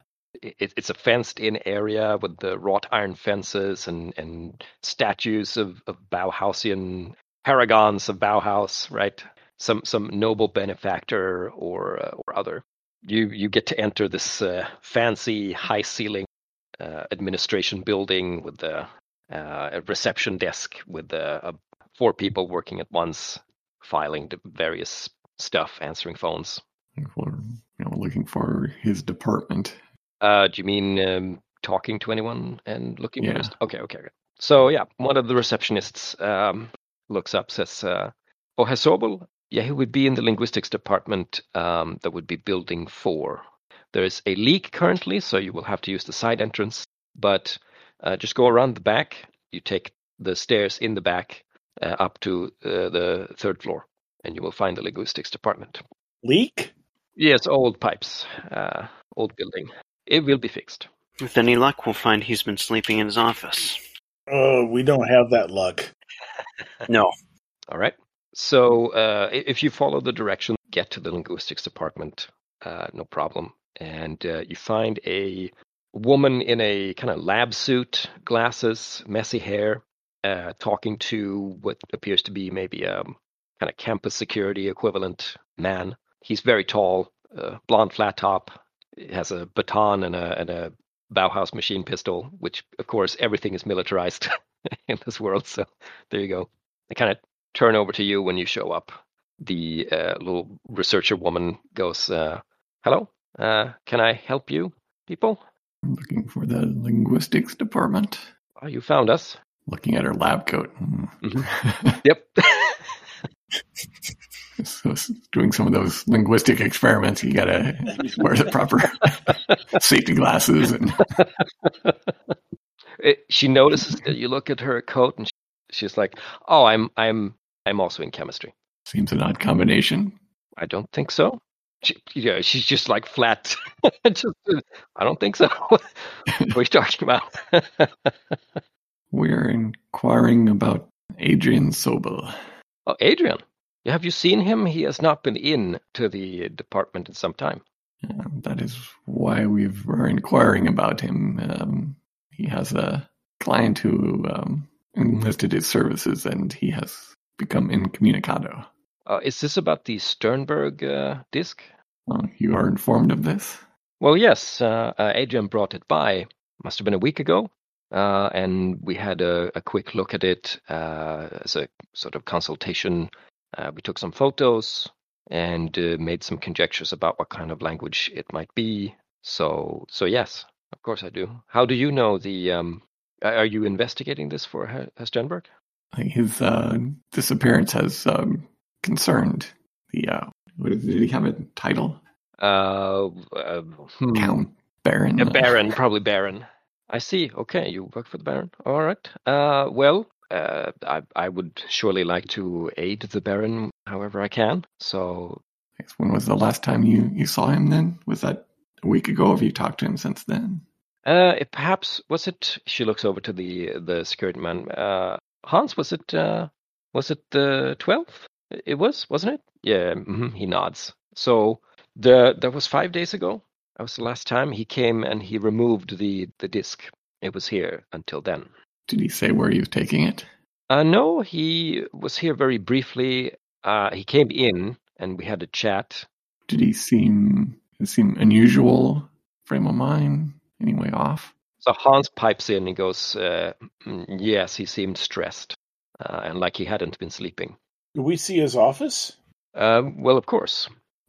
It, it's a fenced-in area with the wrought iron fences and and statues of, of Bauhausian paragons of Bauhaus, right? Some some noble benefactor or uh, or other. You you get to enter this uh, fancy high ceiling uh, administration building with the uh, a reception desk with a, uh, four people working at once, filing the various stuff, answering phones. We're you know, looking for his department. Uh, do you mean um, talking to anyone and looking Yeah. for this? Okay, okay, okay. So yeah, one of the receptionists um, looks up, says, uh, "Oh, Herr Sobel, yeah, he would be in the linguistics department. Um, that would be building four. There is a leak currently, so you will have to use the side entrance. But uh, just go around the back. You take the stairs in the back up to uh, the third floor, and you will find the linguistics department. Leak? Yes, old pipes, uh, old building. It will be fixed." With any luck, we'll find he's been sleeping in his office. Oh, we don't have that luck. No. All right. So uh, if you follow the direction, get to the linguistics department, uh, no problem. And uh, you find a woman in a kind of lab suit, glasses, messy hair, uh, talking to what appears to be maybe a kind of campus security equivalent man. He's very tall, uh, blonde flat top, has a baton and a, and a Bauhaus machine pistol, which, of course, everything is militarized in this world. So there you go. They kind of turn over to you when you show up. The uh, little researcher woman goes, uh, "Hello, uh, can I help you, people? I'm looking for the linguistics department. Oh, you found us. Looking at her lab coat. Mm. Yep. So doing some of those linguistic experiments, you gotta wear the proper safety glasses and It- she notices that you look at her coat and she, she's like, "Oh, I'm I'm I'm also in chemistry." seems an odd combination. I don't think so. She, yeah, she's just like flat. just, uh, I don't think so. what are you talking about? We're inquiring about Adrian Sobel. oh, Adrian, have you seen him? He has not been in to the department in some time. Uh, that is why we are inquiring about him. Um, he has a client who um, enlisted his services, and he has become incommunicado. Uh, is this about the Sternberg uh, disc? Uh, you are informed of this? Well, yes. Uh, uh, Adrian brought it by. Must have been a week ago, uh, and we had a, a quick look at it uh, as a sort of consultation. Uh, we took some photos and uh, made some conjectures about what kind of language it might be. So, so yes, of course I do. How do you know the? Um, are you investigating this for Sternberg? His uh, disappearance has um, concerned the. Uh, what is, did he have a title? Uh, uh, hmm. Count Baron. A Baron, probably Baron. I see. Okay, you work for the Baron. All right. Uh, well, uh, I I would surely like to aid the Baron however I can. So, When was the last time you, you saw him then? Was that a week ago? Have you talked to him since then? uh, it perhaps was it? She looks over to the the security man. Uh, Hans, was it? Uh, was it the twelfth? It was, wasn't it? Yeah. hmm he nods. So the that was five days ago. That was the last time he came and he removed the the disc. It was here until then. Did he say where he was taking it? Uh, no, he was here very briefly. Uh, he came in and we had a chat. Did he seem seem unusual? Frame of mind? Anyway off? So Hans pipes in and he goes, uh, "Mm, Yes, he seemed stressed uh, and like he hadn't been sleeping. Do we see his office? Um, well, of course.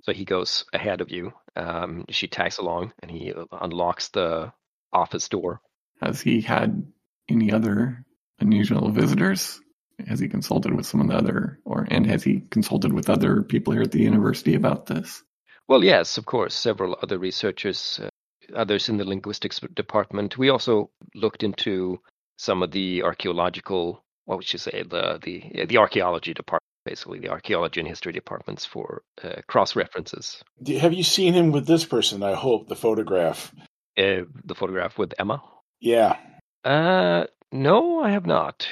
So he goes ahead of you. Um, she tags along and he unlocks the office door. Has he had any other unusual visitors? Has he consulted with some of the other, or and has he consulted with other people here at the university about this? Well, yes, of course, several other researchers, uh, others in the linguistics department. We also looked into some of the archaeological, what would you say, the the the archaeology department, basically the archaeology and history departments for uh, cross references. Have you seen him with this person? I hope the photograph. Uh, the photograph with Emma. Yeah. Uh, no, I have not.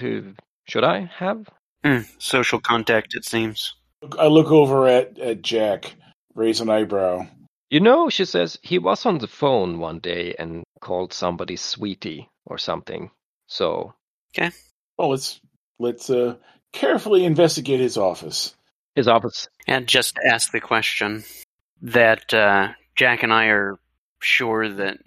Should I have? Hmm, social contact, it seems. I look over at, at Jack, raise an eyebrow. You know, she says he was on the phone one day and called somebody sweetie or something. So Okay. Well, let's let's uh, carefully investigate his office. his office. And just ask the question that uh, Jack and I are sure that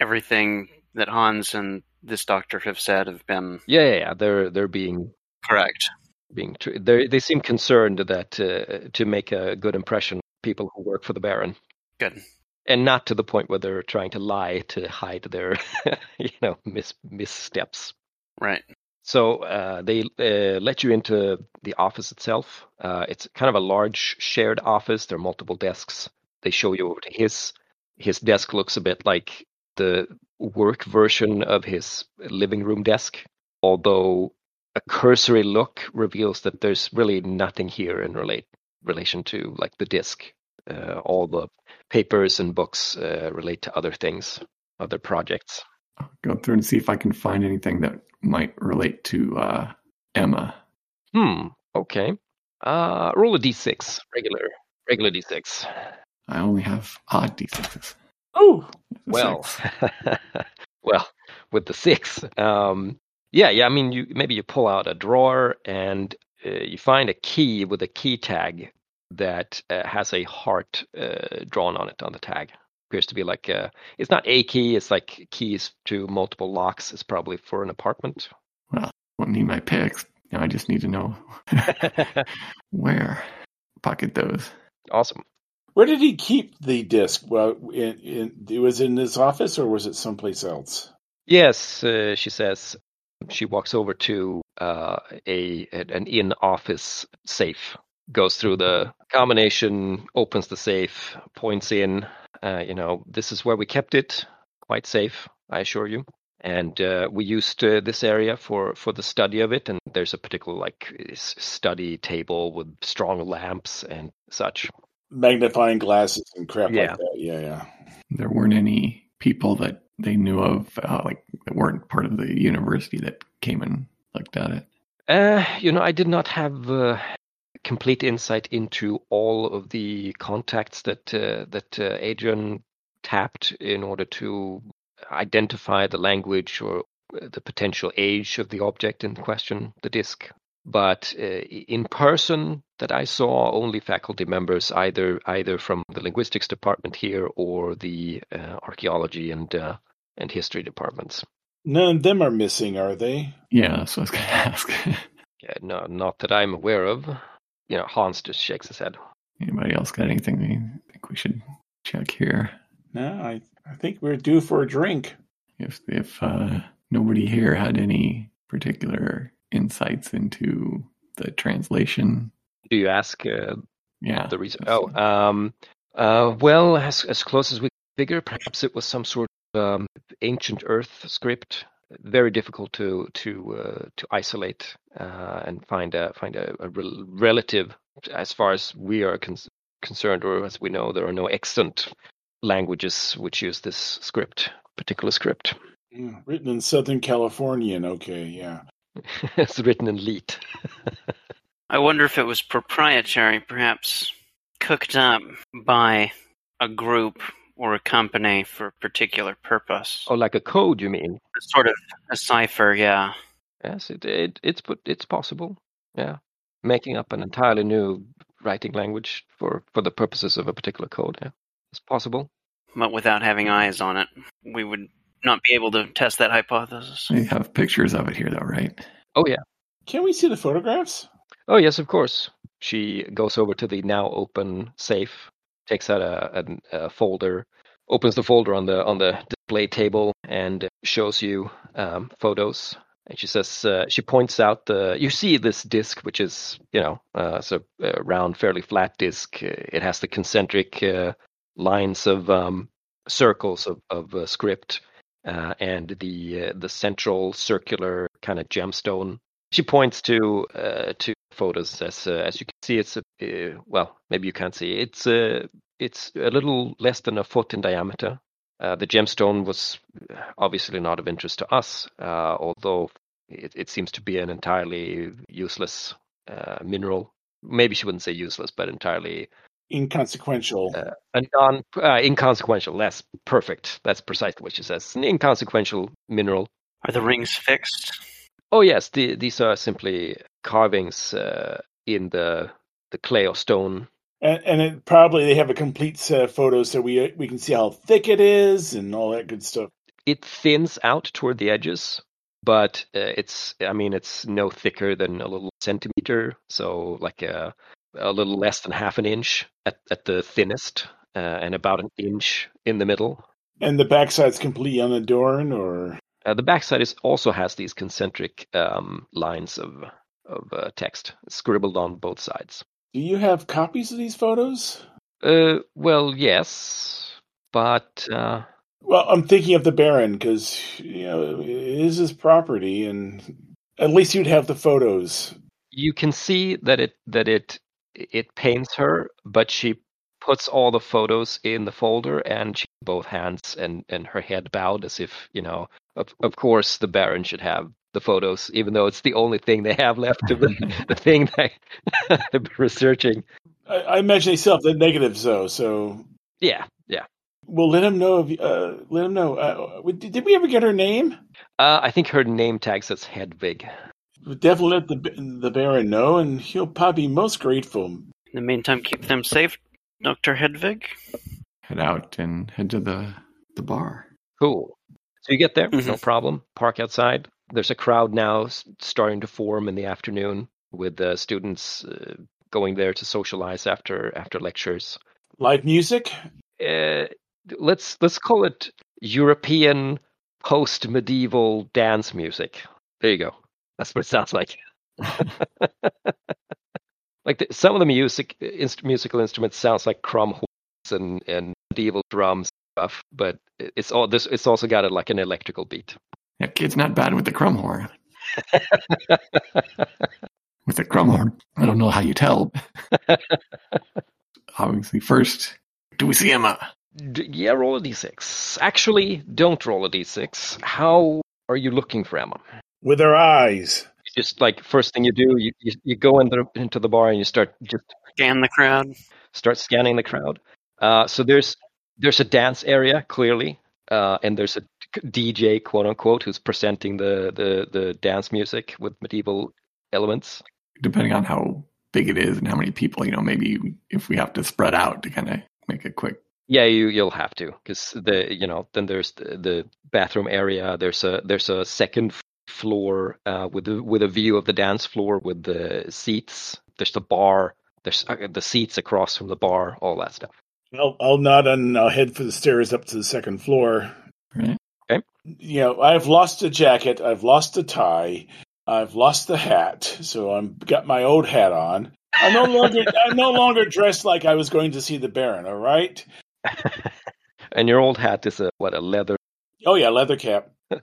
everything that Hans and this doctor have said have been Yeah, yeah, yeah. They're they're being correct. being tr- they they seem concerned that uh, to make a good impression, people who work for the Baron, Good. and not to the point where they're trying to lie to hide their you know mis missteps. Right. So uh, they uh, let you into the office itself. Uh, it's kind of a large shared office. There are multiple desks. They show you over to his. His desk looks a bit like the work version of his living room desk, although a cursory look reveals that there's really nothing here in relate relation to like the disk. Uh, all the papers and books uh, relate to other things, other projects. I'll go through and see if I can find anything that might relate to uh, Emma. Hmm. Okay. Uh, roll a d6. Regular. Regular d6. I only have odd d6s. Oh, Well. well, with the six, um, yeah, yeah. I mean, you maybe you pull out a drawer and uh, you find a key with a key tag that uh, has a heart uh, drawn on it on the tag. Appears to be like a, it's not a key. It's like keys to multiple locks. It's probably for an apartment. Well, won't need my picks. Now I just need to know where. Pocket those. awesome. where did he keep the disc? Well, in, in, it was in his office, or was it someplace else? Yes, uh, she says. she walks over to uh, a an in office safe, goes through the combination, opens the safe, points in. Uh, you know, this is where we kept it, quite safe, I assure you. And uh, we used uh, this area for for the study of it. And there's a particular like study table with strong lamps and such. Magnifying glasses and crap Yeah. like that. Yeah, yeah. There weren't any people that they knew of, uh, like that weren't part of the university that came and looked at it. Uh, you know, I did not have uh, complete insight into all of the contacts that uh, that uh, Adrian tapped in order to identify the language or uh, the potential age of the object in question, the disk. But uh, in person, that I saw only faculty members, either either from the linguistics department here or the uh, archaeology and uh, and history departments. None of them are missing, are they? Yeah, so I was going to ask. Yeah, no, not that I'm aware of. You know, Hans just shakes his head. Anybody else got anything they think we should check here? No, I, I think we're due for a drink. If if uh, nobody here had any particular insights into the translation, Do you ask uh, yeah, the reason? Oh, um, uh, well, as as close as we figure, perhaps it was some sort of um, ancient Earth script. Very difficult to to uh, to isolate uh, and find a find a, a rel- relative. As far as we are con- concerned, or as we know, there are no extant languages which use this script, particular script. Mm, Written in Southern Californian. Okay, yeah. it's written in Leet. I wonder if it was proprietary, perhaps cooked up by a group or a company for a particular purpose. Oh, like a code, you mean? Sort of a cipher, yeah. Yes, it, it it's put it's possible. Yeah, making up an entirely new writing language for for the purposes of a particular code. Yeah, it's possible. But without having eyes on it, we would not be able to test that hypothesis. we have pictures of it here, though, right? Oh yeah. Can we see the photographs? Oh yes, of course. She goes over to the now open safe, takes out a, a, a folder, opens the folder on the on the display table, and shows you um, photos. And she says uh, she points out the you see this disc, which is you know uh, a, a round, fairly flat disc. Uh, It has the concentric uh, lines of um, circles of, of uh, script uh, and the uh, the central circular kind of gemstone she points to uh, to photos as uh, as you can see it's a, uh, well maybe you can't see. It's uh, it's a little less than a foot in diameter. Uh, the gemstone was obviously not of interest to us uh, although it, it seems to be an entirely useless uh, mineral. Maybe she wouldn't say useless but entirely Inconsequential. uh, a non uh, inconsequential. Less perfect. That's precisely what she says. An inconsequential mineral. Are the rings fixed? Oh yes, the, these are simply carvings uh, in the the clay or stone. and and it, probably they have a complete set of photos so we we can see how thick it is and all that good stuff. It thins out toward the edges, but uh, it's I mean it's no thicker than a little centimeter, so like a a little less than half an inch at at the thinnest, uh, and about an inch in the middle. And the backside's completely unadorned, or Uh, the backside is also has these concentric um, lines of of uh, text scribbled on both sides. do you have copies of these photos? Uh, well, yes, but uh, Well, I'm thinking of the Baron because you know it is his property, and at least you'd have the photos. you can see that it that it it pains her, but she puts all the photos in the folder and she both hands and and her head bowed as if you know of of course the Baron should have the photos, even though it's the only thing they have left of the, the thing that I've been researching. I, I imagine they still have the negatives though, so Yeah, yeah. we'll let him know. If, uh, let him know. Uh, did, did we ever get her name? Uh, I think her name tag says Hedvig. We'll definitely let the the Baron know, and he'll probably be most grateful. In the meantime, keep them safe, Dr. Hedvig. Head out and head to the the bar. Cool. So you get there, no Mhm. problem. Park outside. There's a crowd now starting to form in the afternoon with the students uh, going there to socialize after after lectures. Live music. Uh, let's let's call it European post-medieval dance music. There you go. That's what it sounds like. like the, some of the music, inst- musical instruments sounds like crumhorns and and medieval drums stuff, but it's all this. It's also got a, like an electrical beat. That kid's not bad with the crumhorn. with the crumhorn, I don't know how you tell. Obviously, first, do we see Emma? D- yeah, roll a d6. Actually, don't roll a d6. How are you looking for Emma? With her eyes. Just like first thing you do, you you, you go in the, into the bar and you start just Scan the crowd. start scanning the crowd. Uh, so there's there's a dance area clearly, uh, and there's a DJ quote unquote who's presenting the, the the dance music with medieval elements. Depending on how big it is and how many people, you know, maybe if we have to spread out to kind of make a quick. Yeah, you you'll have to because the you know then there's the, the bathroom area. There's a there's a second floor uh, with a, with a view of the dance floor with the seats. There's the bar. There's uh, the seats across from the bar. All that stuff. I'll, I'll nod and I'll head for the stairs up to the second floor. Right? You know, I've lost a jacket, I've lost a tie, I've lost the hat, so I'm got my old hat on. I'm no longer I'm no longer dressed like I was going to see the Baron. All right. and your old hat is a what a leather Oh yeah, leather cap.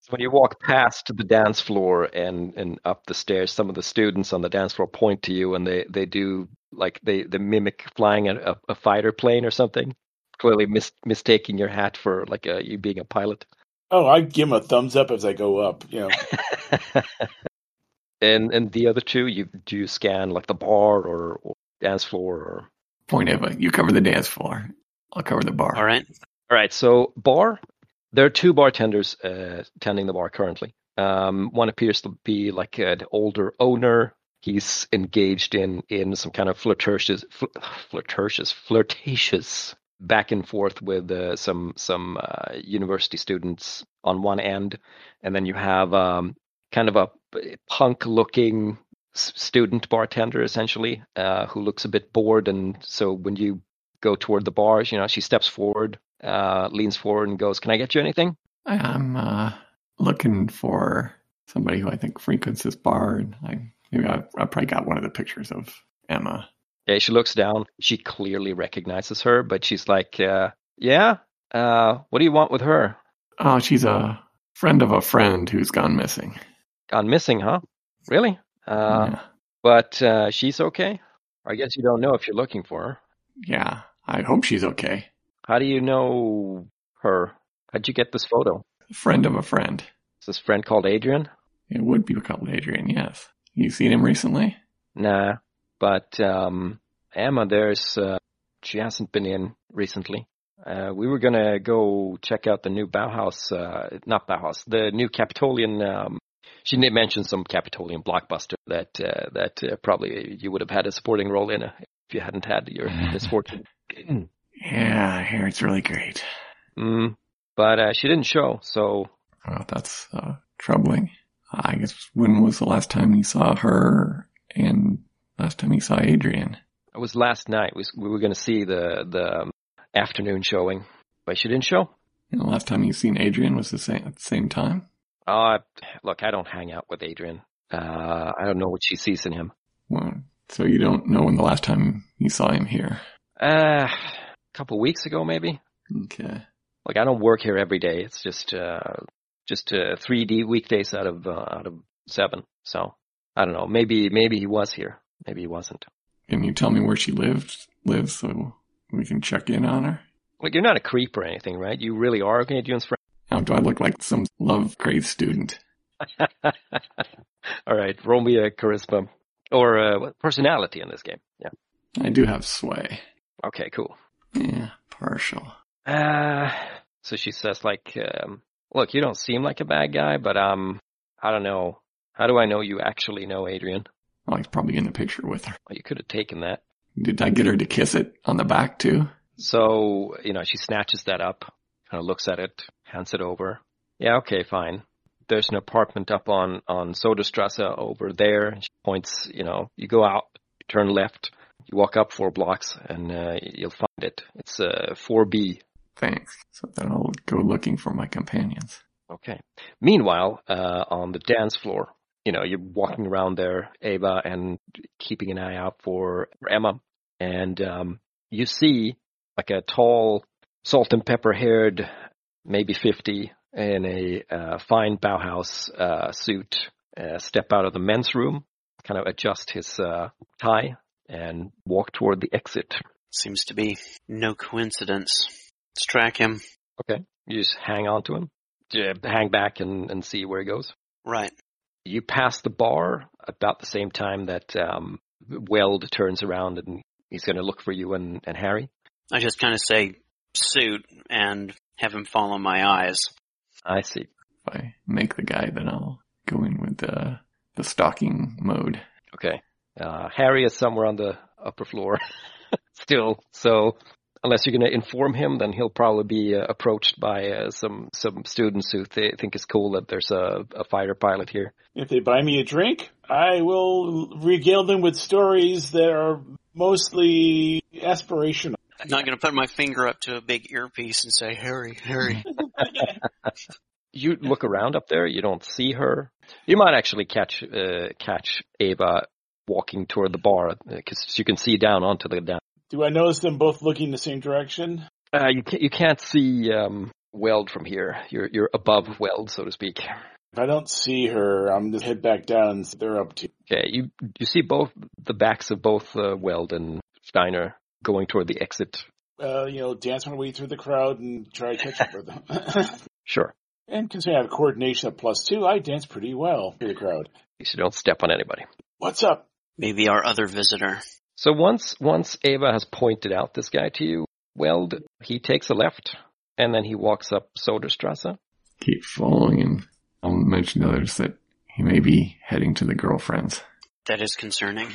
So when you walk past the dance floor and, and up the stairs, some of the students on the dance floor point to you and they, they do like they, they mimic flying a, a fighter plane or something, clearly mis- mistaking your hat for like a, you being a pilot. Oh, I give him a thumbs up as I go up. You know, and and the other two, you do you scan like the bar or, or dance floor or Point Eva, you cover the dance floor. I'll cover the bar. All right. All right, so bar. There are two bartenders uh, tending the bar currently. Um, one appears to be like an older owner. He's engaged in in some kind of flirtatious, fl- flirtatious, flirtatious back and forth with uh, some some uh, university students on one end, and then you have um, kind of a punk-looking student bartender essentially uh, who looks a bit bored, and so when you go toward the bars. You know, she steps forward, uh, leans forward, and goes, "Can I get you anything?" I'm uh, looking for somebody who I think frequents this bar, and I maybe I, I probably got one of the pictures of Emma. Yeah, she looks down. She clearly recognizes her, but she's like, uh, "Yeah, uh, what do you want with her? Oh, she's a friend of a friend who's gone missing. Gone missing, huh? Really? Uh, yeah. But uh, she's okay. I guess you don't know if you're looking for her. yeah, I hope she's okay. How do you know her? How'd you get this photo? Friend of a friend. Is this friend called Adrian? It would be called Adrian. Yes. You seen him recently? Nah, but um, Emma, there's uh, she hasn't been in recently. Uh, we were gonna go check out the new Bauhaus, uh, not Bauhaus, the new Capitolian. Um, she did mention some Capitolian blockbuster that uh, that uh, probably you would have had a supporting role in uh, if you hadn't had your misfortune. Yeah, hear it's really great. mm, but uh, she didn't show, so Well, that's uh, troubling. I guess when was the last time you saw her and last time you saw Adrian? it was last night. We, we were gonna see the the um, afternoon showing, but she didn't show. And the last time you seen Adrian was the same at the same time? Uh, look, I don't hang out with Adrian. Uh, I don't know what she sees in him. Well, so you don't know when the last time you saw him here. Uh, a couple weeks ago, maybe. Okay. Like I don't work here every day. It's just uh, just uh, three D weekdays out of uh, out of seven. So I don't know. Maybe maybe he was here. Maybe he wasn't. Can you tell me where she lived lives so we can check in on her? Like you're not a creep or anything, right? You really are Adrian's friend. Now, do I look like some love crazed student? All right, roll me a charisma or uh, personality in this game. Yeah. I do have sway. Okay, cool. Yeah, partial. Uh, so she says like, um, look, you don't seem like a bad guy, but um, I don't know. How do I know you actually know Adrian? Well, he's probably in the picture with her. Well, you could have taken that. Did I get her to kiss it on the back too? So, you know, she snatches that up, kind of looks at it, hands it over. Yeah, okay, fine. There's an apartment up on, on Soderstrasse over there. She points, you know, you go out, you turn left, you walk up four blocks, and uh, you'll find it. It's uh, 4B. Thanks. So then I'll go looking for my companions. Okay. Meanwhile, uh, on the dance floor, you know, you're walking around there, Ava, and keeping an eye out for Emma, and um, you see like a tall, salt and pepper haired, maybe 50, in a uh, fine Bauhaus uh, suit, uh, step out of the men's room, kind of adjust his uh, tie, and walk toward the exit. Seems to be no coincidence. Let's track him. Okay. You just hang on to him, Yeah, hang back and, and see where he goes. Right. You pass the bar about the same time that um, Weld turns around and he's going to look for you and, and Harry. I just kind of say suit and have him follow my eyes. I see. If I make the guy, then I'll go in with the the stalking mode. Okay. Uh, Harry is somewhere on the upper floor still, so unless you're going to inform him, then he'll probably be uh, approached by uh, some some students who th- think it's cool that there's a, a fighter pilot here. If they buy me a drink, I will regale them with stories that are mostly aspirational. I'm not going to put my finger up to a big earpiece and say, Harry, Harry. You look around up there, you don't see her. You might actually catch uh, catch Ava walking toward the bar because you can see down onto the down. Do I notice them both looking the same direction? Uh, you can't you can't see um, Weld from here. You're you're above Weld, so to speak. If I don't see her, I'm gonna head back down and they're up to. Okay, you you see both the backs of both uh, Weld and Steiner going toward the exit. Uh, you know, dance my way through the crowd and try to catch up with them. Sure, and considering I have coordination at plus two, I dance pretty well through the crowd. you should don't step on anybody. What's up? Maybe our other visitor. So once once Ava has pointed out this guy to you, Weld he takes a left and then he walks up Soderstrasse. Keep following him. I'll mention to others that he may be heading to the girlfriend's. That is concerning.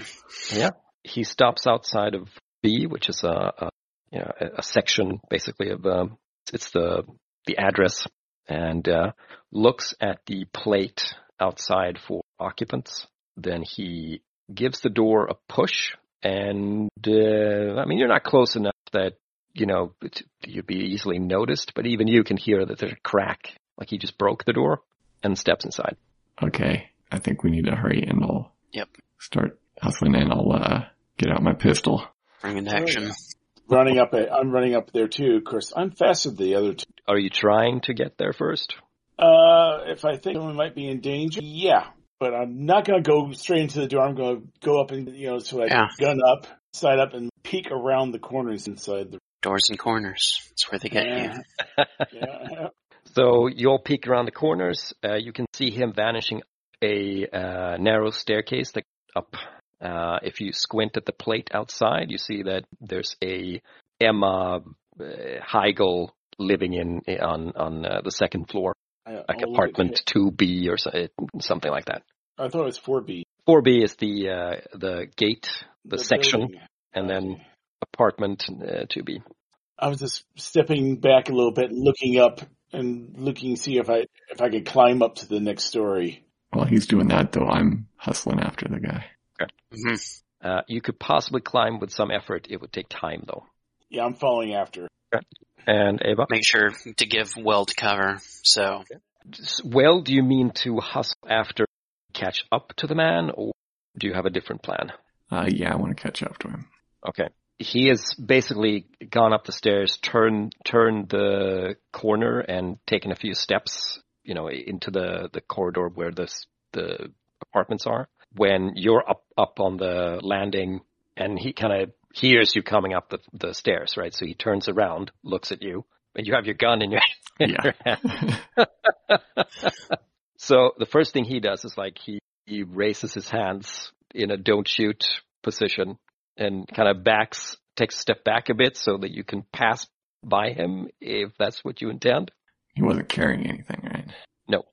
Yeah. He stops outside of B, which is a, a you know a, a section basically of um, it's the the address, and uh, looks at the plate outside for occupants. Then he gives the door a push, and uh, I mean you're not close enough that you know you'd be easily noticed, but even you can hear that there's a crack, like he just broke the door and steps inside. Okay, I think we need to hurry and I'll Yep. start hustling and I'll uh, get out my pistol. Bring into action. Running up, a, I'm running up there too. Of course, I'm faster than the other two. Are you trying to get there first? Uh, if I think someone might be in danger, yeah. But I'm not gonna go straight into the door. I'm gonna go up and you know, so I Yeah. gun up, side up, and peek around the corners inside the. Doors and corners. That's where they get you. Yeah. yeah. So you'll peek around the corners. Uh, you can see him vanishing a uh, narrow staircase that up. Uh, if you squint at the plate outside, you see that there's a Emma uh, Heigl living in on on uh, the second floor, I- like I'll apartment two B or so, something like that. I thought it was four B. Four B is the uh, the gate, the, section, and then apartment uh, two B. I was just stepping back a little bit, looking up and looking, see if I if I could climb up to the next story. While he's doing that, though, I'm hustling after the guy. hmm Uh, you could possibly climb with some effort. It would take time though. Yeah, I'm following after. And Ava. Make sure to give Weld cover. So Well, do you mean to hustle after catch up to the man, or do you have a different plan? Uh, yeah, I want to catch up to him. Okay. He has basically gone up the stairs, turned turned the corner, and taken a few steps, you know, into the the corridor where the the apartments are. When you're up up on the landing, and he kind of hears you coming up the the stairs, right? So he turns around, looks at you, and you have your gun in your, in Yeah. your hand. So the first thing he does is like he, he raises his hands in a don't shoot position and kind of backs, takes a step back a bit so that you can pass by him if that's what you intend. He wasn't carrying anything, right? No.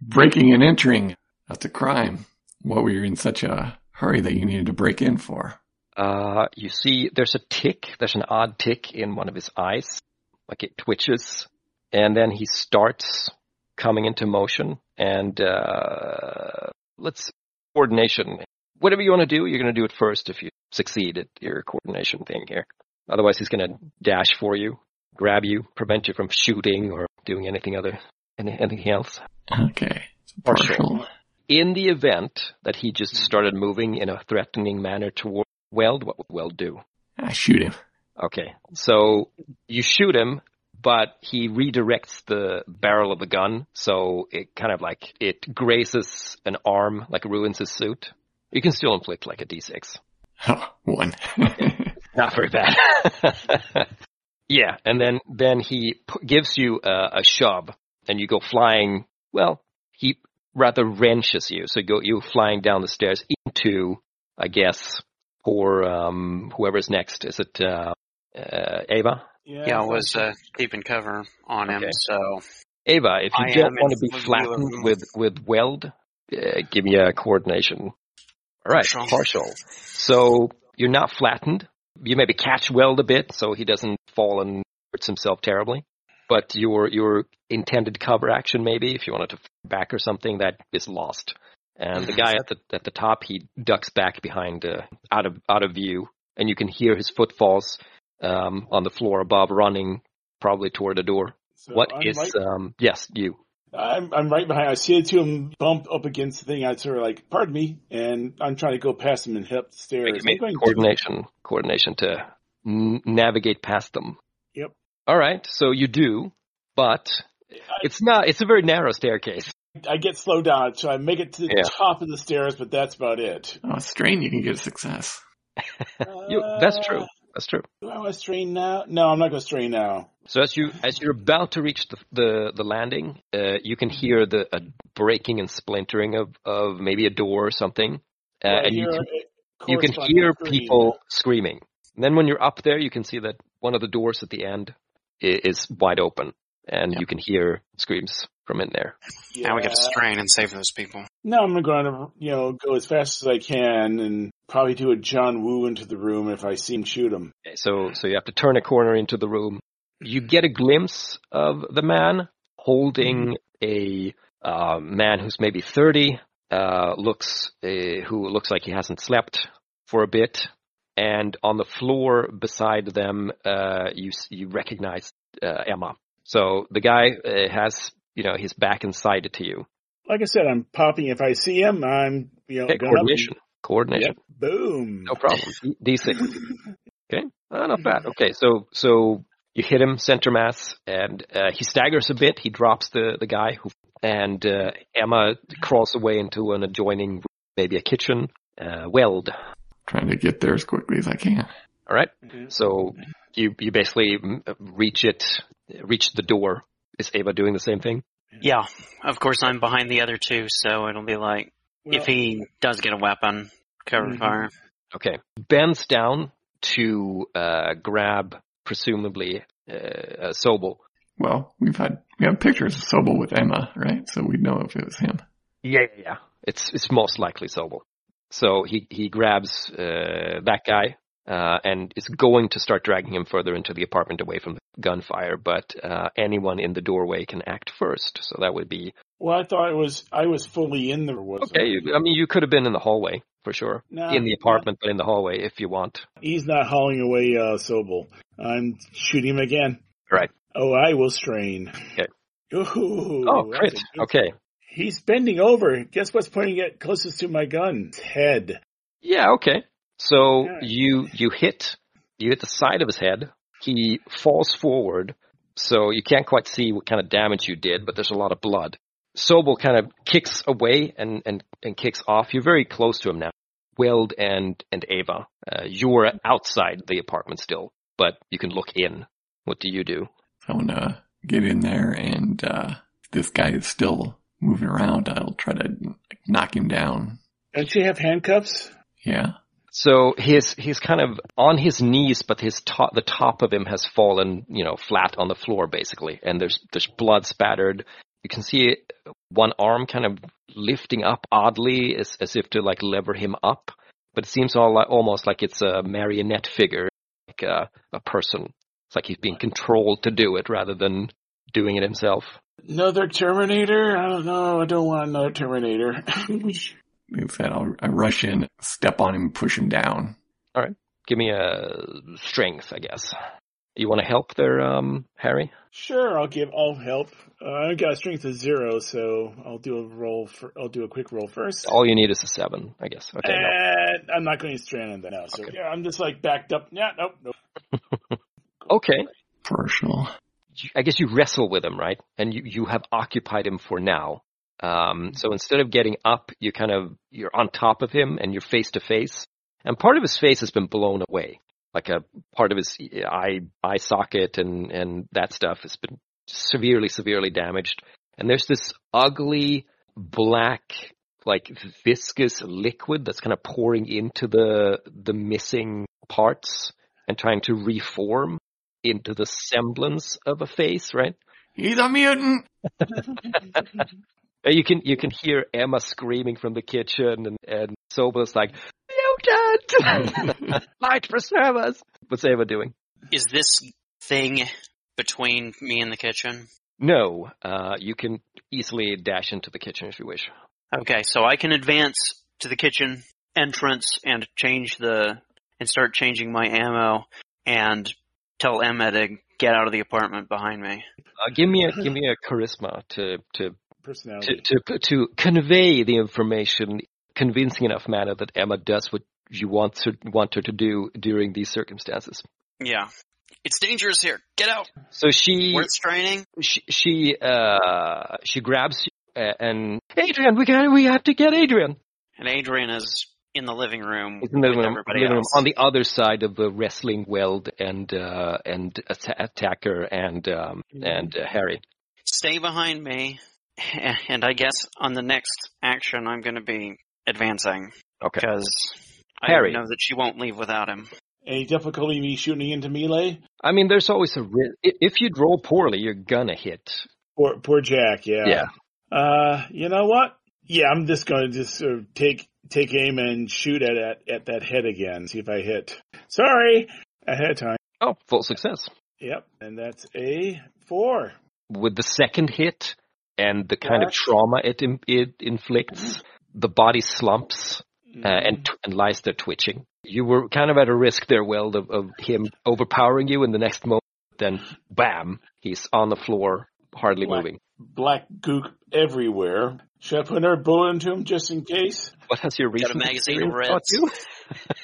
Breaking and entering. That's a crime. What were you in such a hurry that you needed to break in for? Uh, you see there's a tick, there's an odd tick in one of his eyes, like it twitches, and then he starts coming into motion and, uh, let's coordination. Whatever you want to do, you're going to do it first if you succeed at your coordination thing here. Otherwise, he's going to dash for you, grab you, prevent you from shooting or doing anything other anything else? Okay. Partial. Partial. In the event that he just started moving in a threatening manner toward Weld, what would Weld do? I shoot him. Okay, so you shoot him, but he redirects the barrel of the gun, so it kind of like it grazes an arm, like ruins his suit. You can still inflict like a d6. Oh, one. Not very bad. yeah, and then then he p- gives you a, a shove, and you go flying. Well, he rather wrenches you, so you go you flying down the stairs into, I guess, for um, whoever's next. Is it uh, uh, Ava? Yeah, I was uh, keeping cover on him, Okay. so Ava, if you I don't want to be full view of flattened him. with with weld, uh, give me a coordination. All right, Partial. partial. So you're not flattened. You maybe catch weld a bit, so he doesn't fall and hurts himself terribly. But your your intended cover action, maybe if you wanted to back or something, that is lost. And the guy at the at the top, he ducks back behind, uh, out of out of view, and you can hear his footfalls um, on the floor above, running probably toward the door. So What I'm is right, um? Yes, you. I'm, I'm right behind. I see the two of them bump up against the thing. I sort of like, pardon me, and I'm trying to go past them and head up the stairs. I'm to- coordination, coordination to n- navigate past them. Yep. All right, so you do, but it's not. It's a very narrow staircase. I get slowed down, so I make it to the Yeah. top of the stairs, but that's about it. oh, strain, you can get a success. You, that's Uh, true. That's true. Do I want to strain now? No, I'm not going to strain now. So as you as you're about to reach the the, the landing, uh, you can hear the a breaking and splintering of, of maybe a door or something, uh, Right and you can, you can hear to green. people screaming. And then when you're up there, you can see that one of the doors at the end i- is wide open, and Yeah. you can hear screams from in there. now we got to strain and save those people. No, I'm going to, you know, go as fast as I can and probably do a John Woo into the room if I see him shoot him. So, so you have to turn a corner into the room. You get a glimpse of the man holding a uh, man who's maybe 30, uh, looks uh, who looks like he hasn't slept for a bit, and on the floor beside them, uh, you you recognize uh, Emma. So the guy uh, has you know his back and side to you. Like I said, I'm popping. If I see him, I'm, you know, Okay, going up and- coordination, coordination. Yep, boom. No problem. D- D6. Okay, uh, not bad. Okay, so so you hit him center mass, and uh, he staggers a bit. He drops the the guy who, and uh, Emma crawls away into an adjoining, room, maybe a kitchen. Uh, weld. Trying to get there as quickly as I can. All right. Mhm. So you you basically mm, reach it, reach the door. Is Ava doing the same thing? Yeah, of course I'm behind the other two, so it'll be like Well, if he does get a weapon, cover Mhm. fire. Okay. Bends down to uh, grab, presumably, uh, uh, Sobel. Well, we've had we have pictures of Sobel with Emma, right? So we'd know if it was him. Yeah, yeah, yeah. It's it's most likely Sobel. So he he grabs uh, that guy uh, and is going to start dragging him further into the apartment away from the gunfire. But uh, anyone in the doorway can act first. So that would be well, I thought it was, I was fully in there. Was okay. you- I mean, you could have been in the hallway for sure, No, in the apartment, but in the hallway if you want. He's not hauling away uh, Sobel. I'm shooting him again. Right. Oh, I will strain. Okay. Ooh, Oh, crit. Okay. He's bending over. Guess what's pointing it closest to my gun? His head. Yeah. Okay. So Yeah. you you hit you hit the side of his head. He falls forward, so you can't quite see what kind of damage you did, but there's a lot of blood. Sobel kind of kicks away and, and, and kicks off. You're very close to him now. Weld and and Ava, uh, you're outside the apartment still, but you can look in. What do you do? I want to get in there, and uh, this guy is still moving around, I'll try to knock him down. Don't you have handcuffs? Yeah. So he's he's kind of on his knees, but his top the top of him has fallen, you know, flat on the floor basically, and there's there's blood spattered. You can see one arm kind of lifting up oddly, as as if to like lever him up, but it seems all like, almost like it's a marionette figure, like a, a person. It's like he's being controlled to do it rather than doing it himself. Another Terminator? I don't know. I don't want another Terminator. Like that. I'll I rush in, step on him, push him down. All right. Give me a strength, I guess. You want to help there, um, Harry? Sure, I'll give. I'll help. Uh, I got a strength of zero, so I'll do a roll. For, I'll do a quick roll first. All you need is a seven, I guess. Okay. no. And I'm not going to strand on that now. So Okay. yeah, I'm just like backed up. Yeah, nope, nope. Okay. Personal. you- I guess you wrestle with him, right? And you, you have occupied him for now. Um, so instead of getting up, you're kind of you're on top of him and you're face to face. And part of his face has been blown away, like a part of his eye eye socket and and that stuff has been severely severely damaged. And there's this ugly black like viscous liquid that's kind of pouring into the the missing parts and trying to reform into the semblance of a face, right? He's a mutant. Uh, You can you can hear Emma screaming from the kitchen, and and Sobel's like, "Mutant! Light preserve us!" What's Eva doing? Is this thing between me and the kitchen? No, uh, you can easily dash into the kitchen if you wish. Okay, so I can advance to the kitchen entrance and change the and start changing my ammo and tell Emma to get out of the apartment behind me. Uh, give me a give me a charisma to to to Personality. to, to convey the information convincing enough manner that Emma does what you want her want her to do during these circumstances. Yeah. It's dangerous here. Get out. So she Worth straining. she she uh she grabs you uh, and Adrian, we got we have to get Adrian. And Adrian is in the living room He's in the with room- everybody living room on the other side of the wrestling weld and uh and atta- attacker and um and uh, Harry. Stay behind me. And I guess on the next action, I'm going to be advancing Okay. because I Harry. know that she won't leave without him. Any difficulty me shooting into melee? I mean, there's always a risk. If you roll poorly, you're gonna hit. Poor, poor Jack. Yeah. Yeah. Uh, you know what? Yeah, I'm just going to just sort of take take aim and shoot at, at at that head again. See if I hit. Sorry, ahead of time. Oh, full success. Yep, and that's a four. With the second hit and the kind of trauma it it inflicts, the body slumps Mm-hmm. uh, and t- and lies there twitching. You were kind of at a risk there, Weld, of, of him overpowering you in the next moment. Then, bam, he's on the floor, hardly Black. moving. black gook everywhere. Should I put another bullet into him just in case? What has your Got a magazine of Reds. you?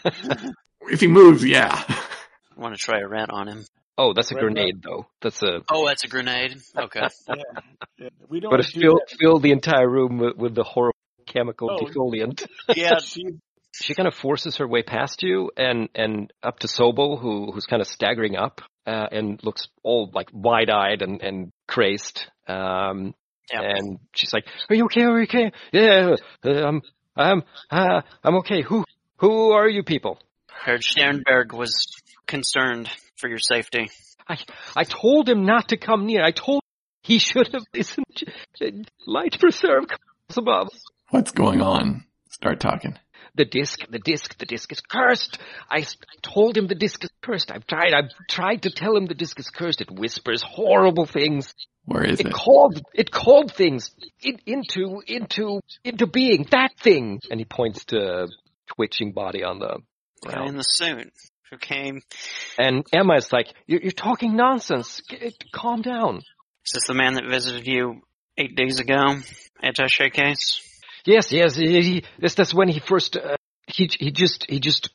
If he moves, yeah. I want to try a rat on him. Oh, that's a Red grenade, though. That's a. Oh, that's a grenade. Okay. Yeah. We don't But wanna it do filled filled the entire room with, with the horrible chemical Oh. defoliant. yeah. She, she kind of forces her way past you and and up to Sobel, who who's kind of staggering up uh, and looks all like wide eyed and and crazed. Um, Yeah. and she's like, "Are you okay? Are you okay? Yeah, uh, um, I'm uh, I'm okay. Who who are you people?" Herr Sternberg was concerned for your safety. I I told him not to come near. I told he should have listened. Light preserve comes above. What's going on? Start talking. the disc, the disc, the disc is cursed. I told him the disc is cursed. I've tried, I've tried to tell him the disc is cursed. It whispers horrible things. Where is It it? called, it called things in, into, into, into being. That thing. And he points to twitching body on the The guy in ground. the suit who came. And Emma is like, you're, you're talking nonsense. G- calm down. Is this the man that visited you eight days ago at Attaché case? Yes, yes. He, he, this, that's when he first. Uh, he he just he just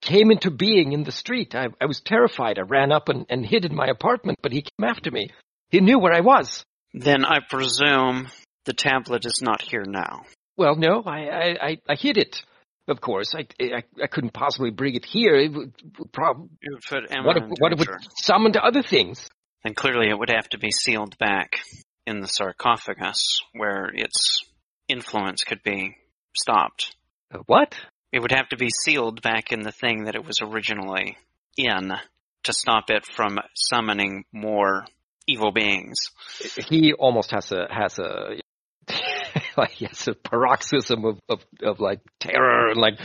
came into being in the street. I I was terrified. I ran up and, and hid in my apartment, but he came after me. He knew where I was. Then I presume the tablet is not here now. Well, no, I I, I, I hid it. Of course, I, I I couldn't possibly bring it here. It would, would prob- would what if, what if it danger. summon to other things? And clearly it would have to be sealed back in the sarcophagus where its influence could be stopped. Uh, what? It would have to be sealed back in the thing that it was originally in to stop it from summoning more evil beings. He almost has a has a like he has a paroxysm of, of of like terror and like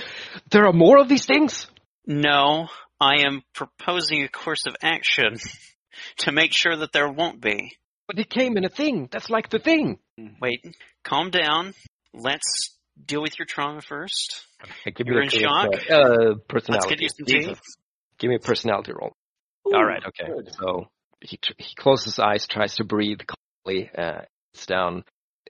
there are more of these things. No, I am proposing a course of action to make sure that there won't be. But it came in a thing. That's like the thing. Wait, calm down. Let's deal with your trauma first. Hey, give You're me a in quick, shock? Uh, uh, Let's personality. get you some tea. Give me a personality roll. Ooh, All right, okay. good. So he tr- he closes his eyes, tries to breathe calmly. Uh, it's down,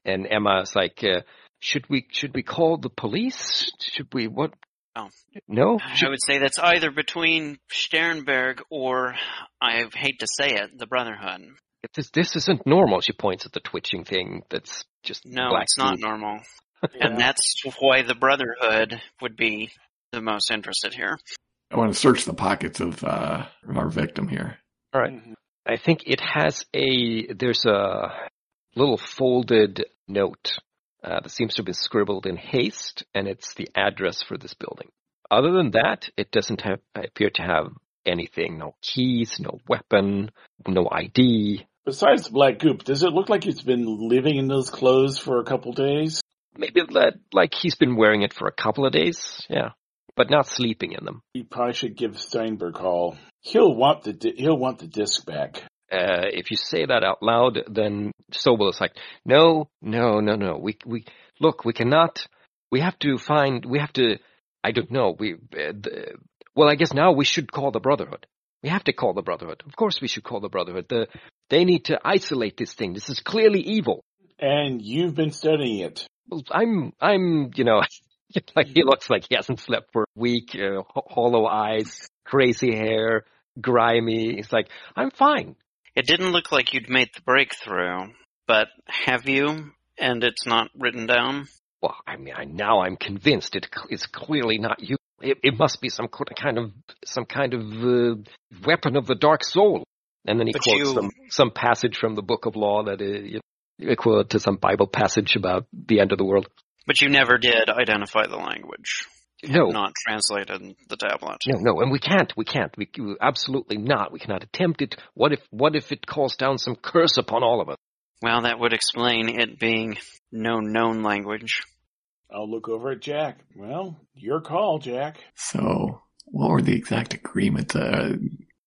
and Emma's like, uh, "Should we should we call the police? Should we what? Oh. no. I would say that's either between Sternberg or, I hate to say it, the Brotherhood. this this isn't normal." She points at the twitching thing. That's just No, black it's not goo. normal. Yeah. And that's why the Brotherhood would be the most interested here. I want to search the pockets of, uh, our victim here. All right. Mhm. I think it has a there's a little folded note uh, that seems to have been scribbled in haste, and it's the address for this building. Other than that, it doesn't have appear to have anything. No keys, no weapon, no ID. Besides the black goop, does it look like he's been living in those clothes for a couple days? Maybe that, like he's been wearing it for a couple of days, yeah, but not sleeping in them. We probably should give Sternberg a call. He'll want the di- he'll want the disc back. Uh, if you say that out loud, then Sobel is like, no, no, no, no. We, we, look, we cannot, we have to find, we have to, I don't know, we, uh, the, well, I guess now we should call the Brotherhood. We have to call the Brotherhood. Of course we should call the Brotherhood. The, they need to isolate this thing. This is clearly evil. And you've been studying it. Well, I'm, I'm, you know, like he looks like he hasn't slept for a week, uh, ho- hollow eyes, crazy hair, grimy. He's like, I'm fine. It didn't look like you'd made the breakthrough, but have you? And it's not written down? Well, I mean, I, now I'm convinced it c- clearly not you. It, it must be some kind of some kind of uh, weapon of the dark soul. And then he But quotes you- some some passage from the Book of Law that is know, equivalent to some Bible passage about the end of the world. But you never did identify the language. No, Not translated the tablet. no, no, and we can't. We can't. We we- absolutely not. We cannot attempt it. What if what if it calls down some curse upon all of us? Well, that would explain it being no known language. I'll look over at Jack. Well, your call, Jack. So, what were the exact agreements? Uh,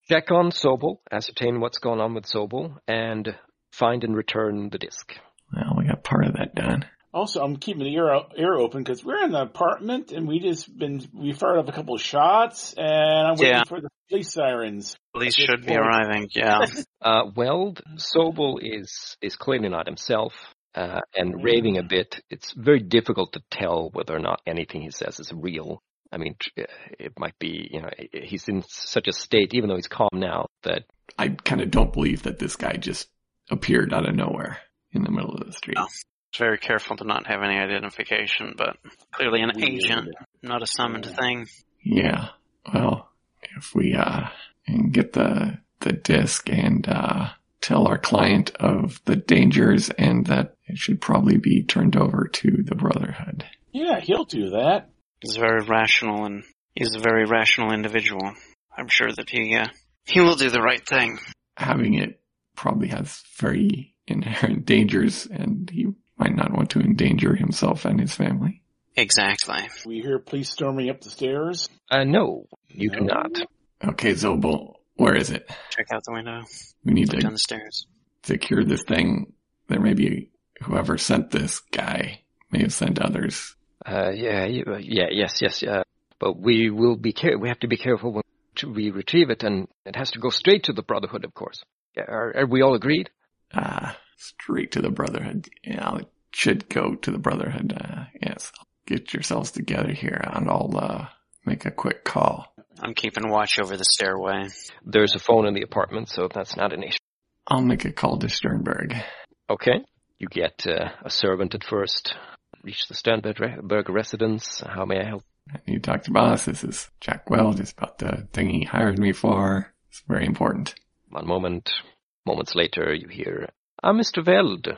Check on Sobel, ascertain what's going on with Sobel, and find and return the disc. well, we got part of that done. Also, I'm keeping the ear ear open because we're in the apartment and we just been we fired off a couple of shots and I'm waiting Yeah. for the police sirens. Police At this should be arriving, yeah. Uh, Weld Sobel is is clearly not himself uh, and raving a bit. It's very difficult to tell whether or not anything he says is real. I mean, uh, it might be, you know, he's in such a state, even though he's calm now, that I kind of don't believe that this guy just appeared out of nowhere in the middle of the street. No. very careful to not have any identification, but clearly an Weird. agent, not a summoned Yeah. thing. Yeah. Well, if we uh can get the the disc and uh tell our client of the dangers and that it should probably be turned over to the Brotherhood. Yeah, he'll do that. He's very rational and he's a very rational individual. I'm sure that he, uh, he will do the right thing. Having it probably has very inherent dangers and he might not want to endanger himself and his family. Exactly. We hear police storming up the stairs. uh, no, you do No? not. Okay, Sobel, where is it? Check out the window. We need Look down the stairs. secure this thing. There may be whoever sent this guy may have sent others. Uh, yeah, you- uh, yeah, yes, yes, yeah. But we will be care. We have to be careful when we retrieve it, and it has to go straight to the Brotherhood, of course. Are, are we all agreed? Ah, straight to the Brotherhood. Yeah, it should go to the Brotherhood. Uh, yes. Get yourselves together here and I'll, uh, make a quick call. I'm keeping watch over the stairway. There's a phone in the apartment, so that's not an issue. I'll make a call to Sternberg. Okay. You get uh, a servant at first. Reach the Sternberg residence. How may I help? You need to talk to boss. This is Jack Wells. It's about the thing he hired me for. It's very important. One moment. Moments later, you hear, Ah, Mr. Veld.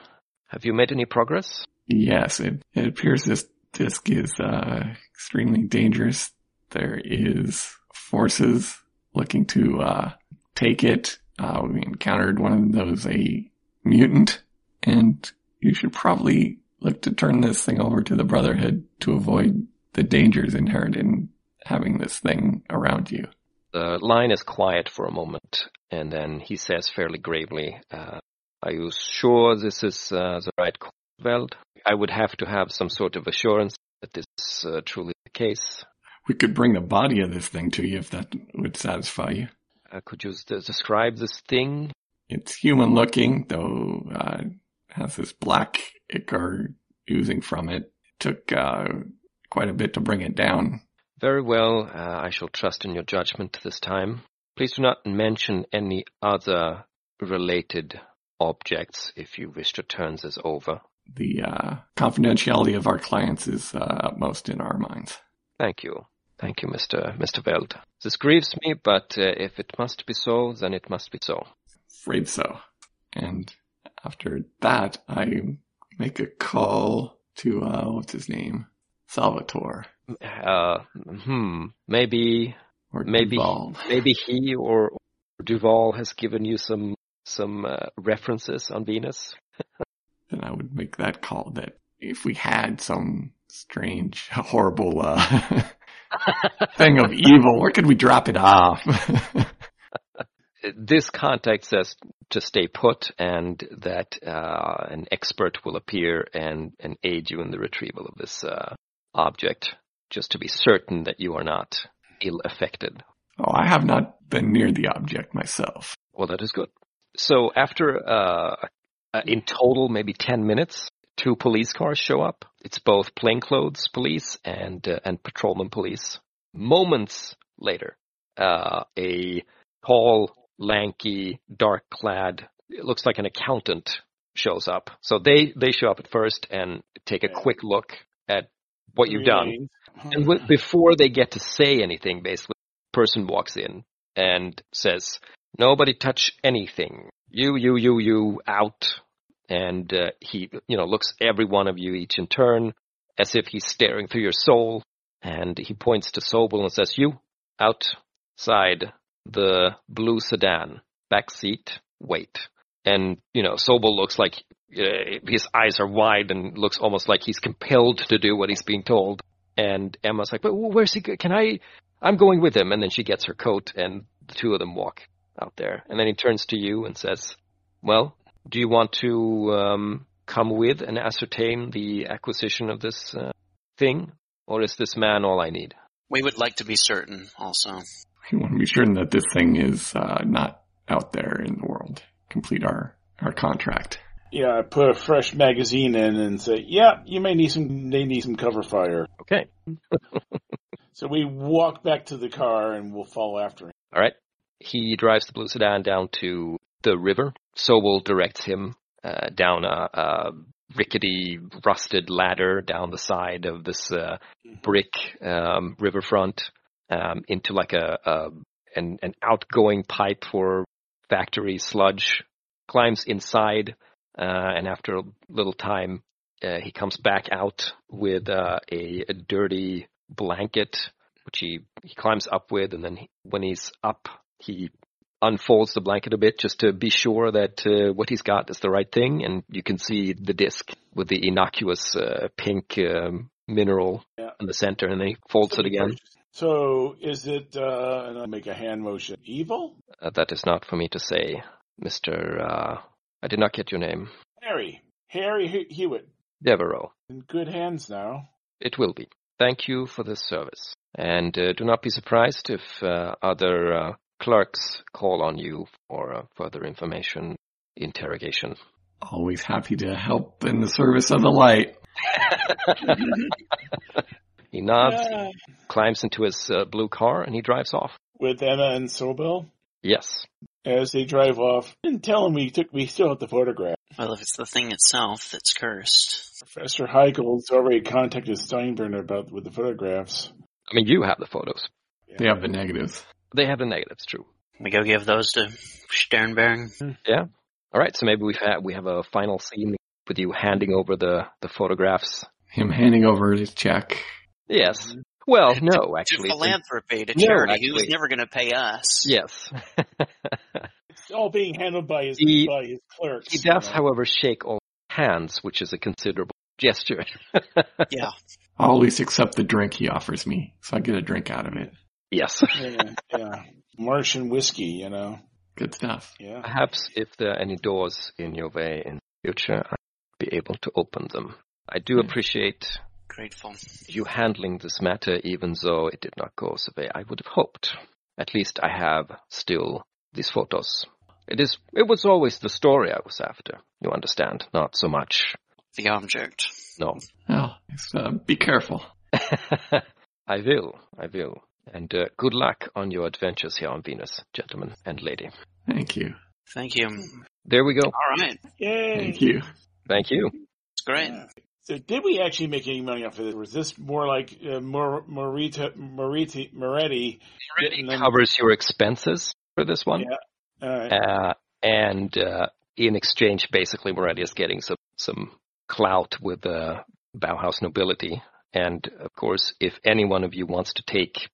Have you made any progress? Yes, it, it appears this disc is, uh, extremely dangerous. There is forces looking to, uh, take it. Uh, we encountered one of those, a mutant, and you should probably look to turn this thing over to the Brotherhood to avoid the dangers inherent in having this thing around you. The line is quiet for a moment, and then he says fairly gravely, uh, Are you sure this is uh, the right call? I would have to have some sort of assurance that this is uh, truly the case. We could bring the body of this thing to you if that would satisfy you. Uh, could you s- describe this thing? It's human looking, though uh, has this black ichor oozing from it. Took uh, quite a bit to bring it down. Very well. Uh, I shall trust in your judgment this time. Please do not mention any other related objects if you wish to turn this over. The uh, confidentiality of our clients is uh, utmost in our minds. Thank you. Thank you, Mr. Mr. Veld. This grieves me, but uh, if it must be so, then it must be so. Afraid so. And after that, I make a call to uh, what's his name, Salvatore Uh, hmm. Maybe, or Maybe- Duval. maybe he or Duval has given you some some uh, references on Venus. Then I would make that call. That if we had some strange, horrible uh, thing of evil, where could we drop it off? This contact says to stay put, and that uh, an expert will appear and and aid you in the retrieval of this uh, object, just to be certain that you are not ill affected. oh, I have not been near the object myself. Well, that is good. So after, uh, uh, in total, maybe 10 minutes, two police cars show up. It's both plainclothes police and, uh, and patrolman police. Moments later, uh, a tall, lanky, dark-clad, it looks like an accountant shows up. So they, they show up at first and take a Yeah. quick look at what you've done. And w- before they get to say anything, basically, person walks in and says, "Nobody touch anything. You, you, you, you, out." And uh, he, you know, looks every one of you each in turn, as if he's staring through your soul. And he points to Sobel and says, "You, outside the blue sedan, back seat, wait." And you know, Sobel looks like uh, his eyes are wide and looks almost like he's compelled to do what he's being told. And Emma's like, but where's he? go- Can I? I'm going with him. And then she gets her coat, and the two of them walk out there. And then he turns to you and says, "Well, do you want to um, come with and ascertain the acquisition of this uh, thing, or is this man all I need?" We would like to be certain also. We want to be certain that this thing is uh, not out there in the world. Complete our our contract. Yeah, I put a fresh magazine in and say, "Yeah, you may need some. They need some cover fire." Okay, So we walk back to the car and we'll follow after him. all right. He drives the blue sedan down to the river. Sobel directs him uh, down a, a rickety, rusted ladder down the side of this uh, brick um, riverfront um, into like a, a an, an outgoing pipe for factory sludge. Climbs inside, uh, and after a little time, uh, he comes back out with uh, a, a dirty blanket, which he he climbs up with, and then he, when he's up, he unfolds the blanket a bit just to be sure that uh, what he's got is the right thing, and you can see the disc with the innocuous uh, pink um, mineral Yeah. in the center, and then he folds it again. So is it? Uh, and I make a hand motion. Evil? Uh, that is not for me to say, Mister. Uh, I did not get your name, Harry. Harry He- Hewitt. Devereaux. In good hands now. It will be. Thank you for this service, and uh, do not be surprised if uh, other uh, clerks call on you for uh, further information, interrogation. Always happy to help in the service of the light. He nods, Yeah. climbs into his uh, blue car, and he drives off. With Emma and Sobel. Yes. As they drive off, and tell him we took we still have the photograph. Well, if it's the thing itself that's cursed. Professor Heigel's already contacted Steinbrenner about with the photographs. I mean, you have the photos. They have the negatives. They have the negatives, true. We go give those to Sternberg. Hmm. Yeah. All right, so maybe we've we have a final scene with you handing over the, the photographs. Him handing over his check. Yes. Well, no, To actually. philanthropy, to No, charity. He was never going to pay us. Yes. It's all being handled by his He- by his clerks. he you does, know. however, shake all hands, which is a considerable gesture. Yeah. I'll at least accept the drink he offers me, so I get a drink out of it. Yes. yeah, yeah. Martian whiskey, you know. Good stuff. Yeah. Perhaps if there are any doors in your way in the future, I'll be able to open them. I do appreciate Grateful. you handling this matter, even though it did not go the way I would have hoped. at least I have still these photos. It is. It was always the story I was after. You understand? Not so much. The object. No. Oh, uh, be careful. I will. I will. And uh, good luck on your adventures here on Venus, gentlemen and lady. Thank you. Thank you. There we go. All right. Yay! Thank you. Thank you. It's great. So did we actually make any money off of this? Was this more like uh, Mor- Morita, Moriti, Moretti? getting them- Covers your expenses for this one. Yeah. All right. Uh, and uh, in exchange, basically, Moretti is getting some some clout with the Bauhaus nobility. And of course, if any one of you wants to take uh,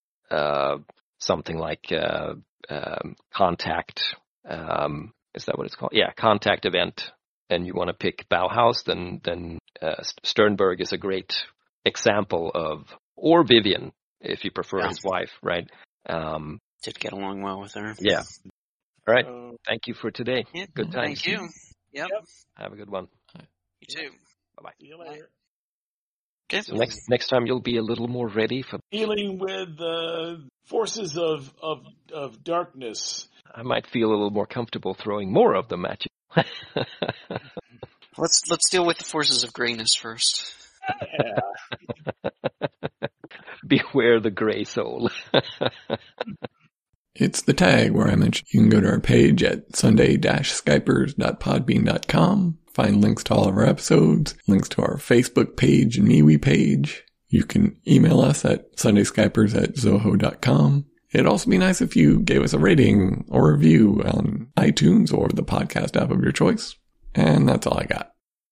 something like uh, um, contact, um, is that what it's called? Yeah, contact event, and you want to pick Bauhaus, then then uh, Sternberg is a great example of, or Vivian, if you prefer Yeah. his wife, right? Um, Did get along well with her. yeah. All right. So, Thank you for today. Yeah, Good times. Thank you. Yep. Yep. Have a good one. You too. Bye-bye. See you later. Okay. So next next time you'll be a little more ready for. Dealing with the forces of, of of darkness. I might feel a little more comfortable throwing more of them at you. Let's let's deal with the forces of grayness first. Yeah. Beware the gray soul. It's the tag where I mentioned you can go to our page at sunday-skypers.podbean.com, find links to all of our episodes, links to our Facebook page and MeWe page. You can email us at sundayskypers at zoho.com. It'd also be nice if you gave us a rating or review on iTunes or the podcast app of your choice. And that's all I got.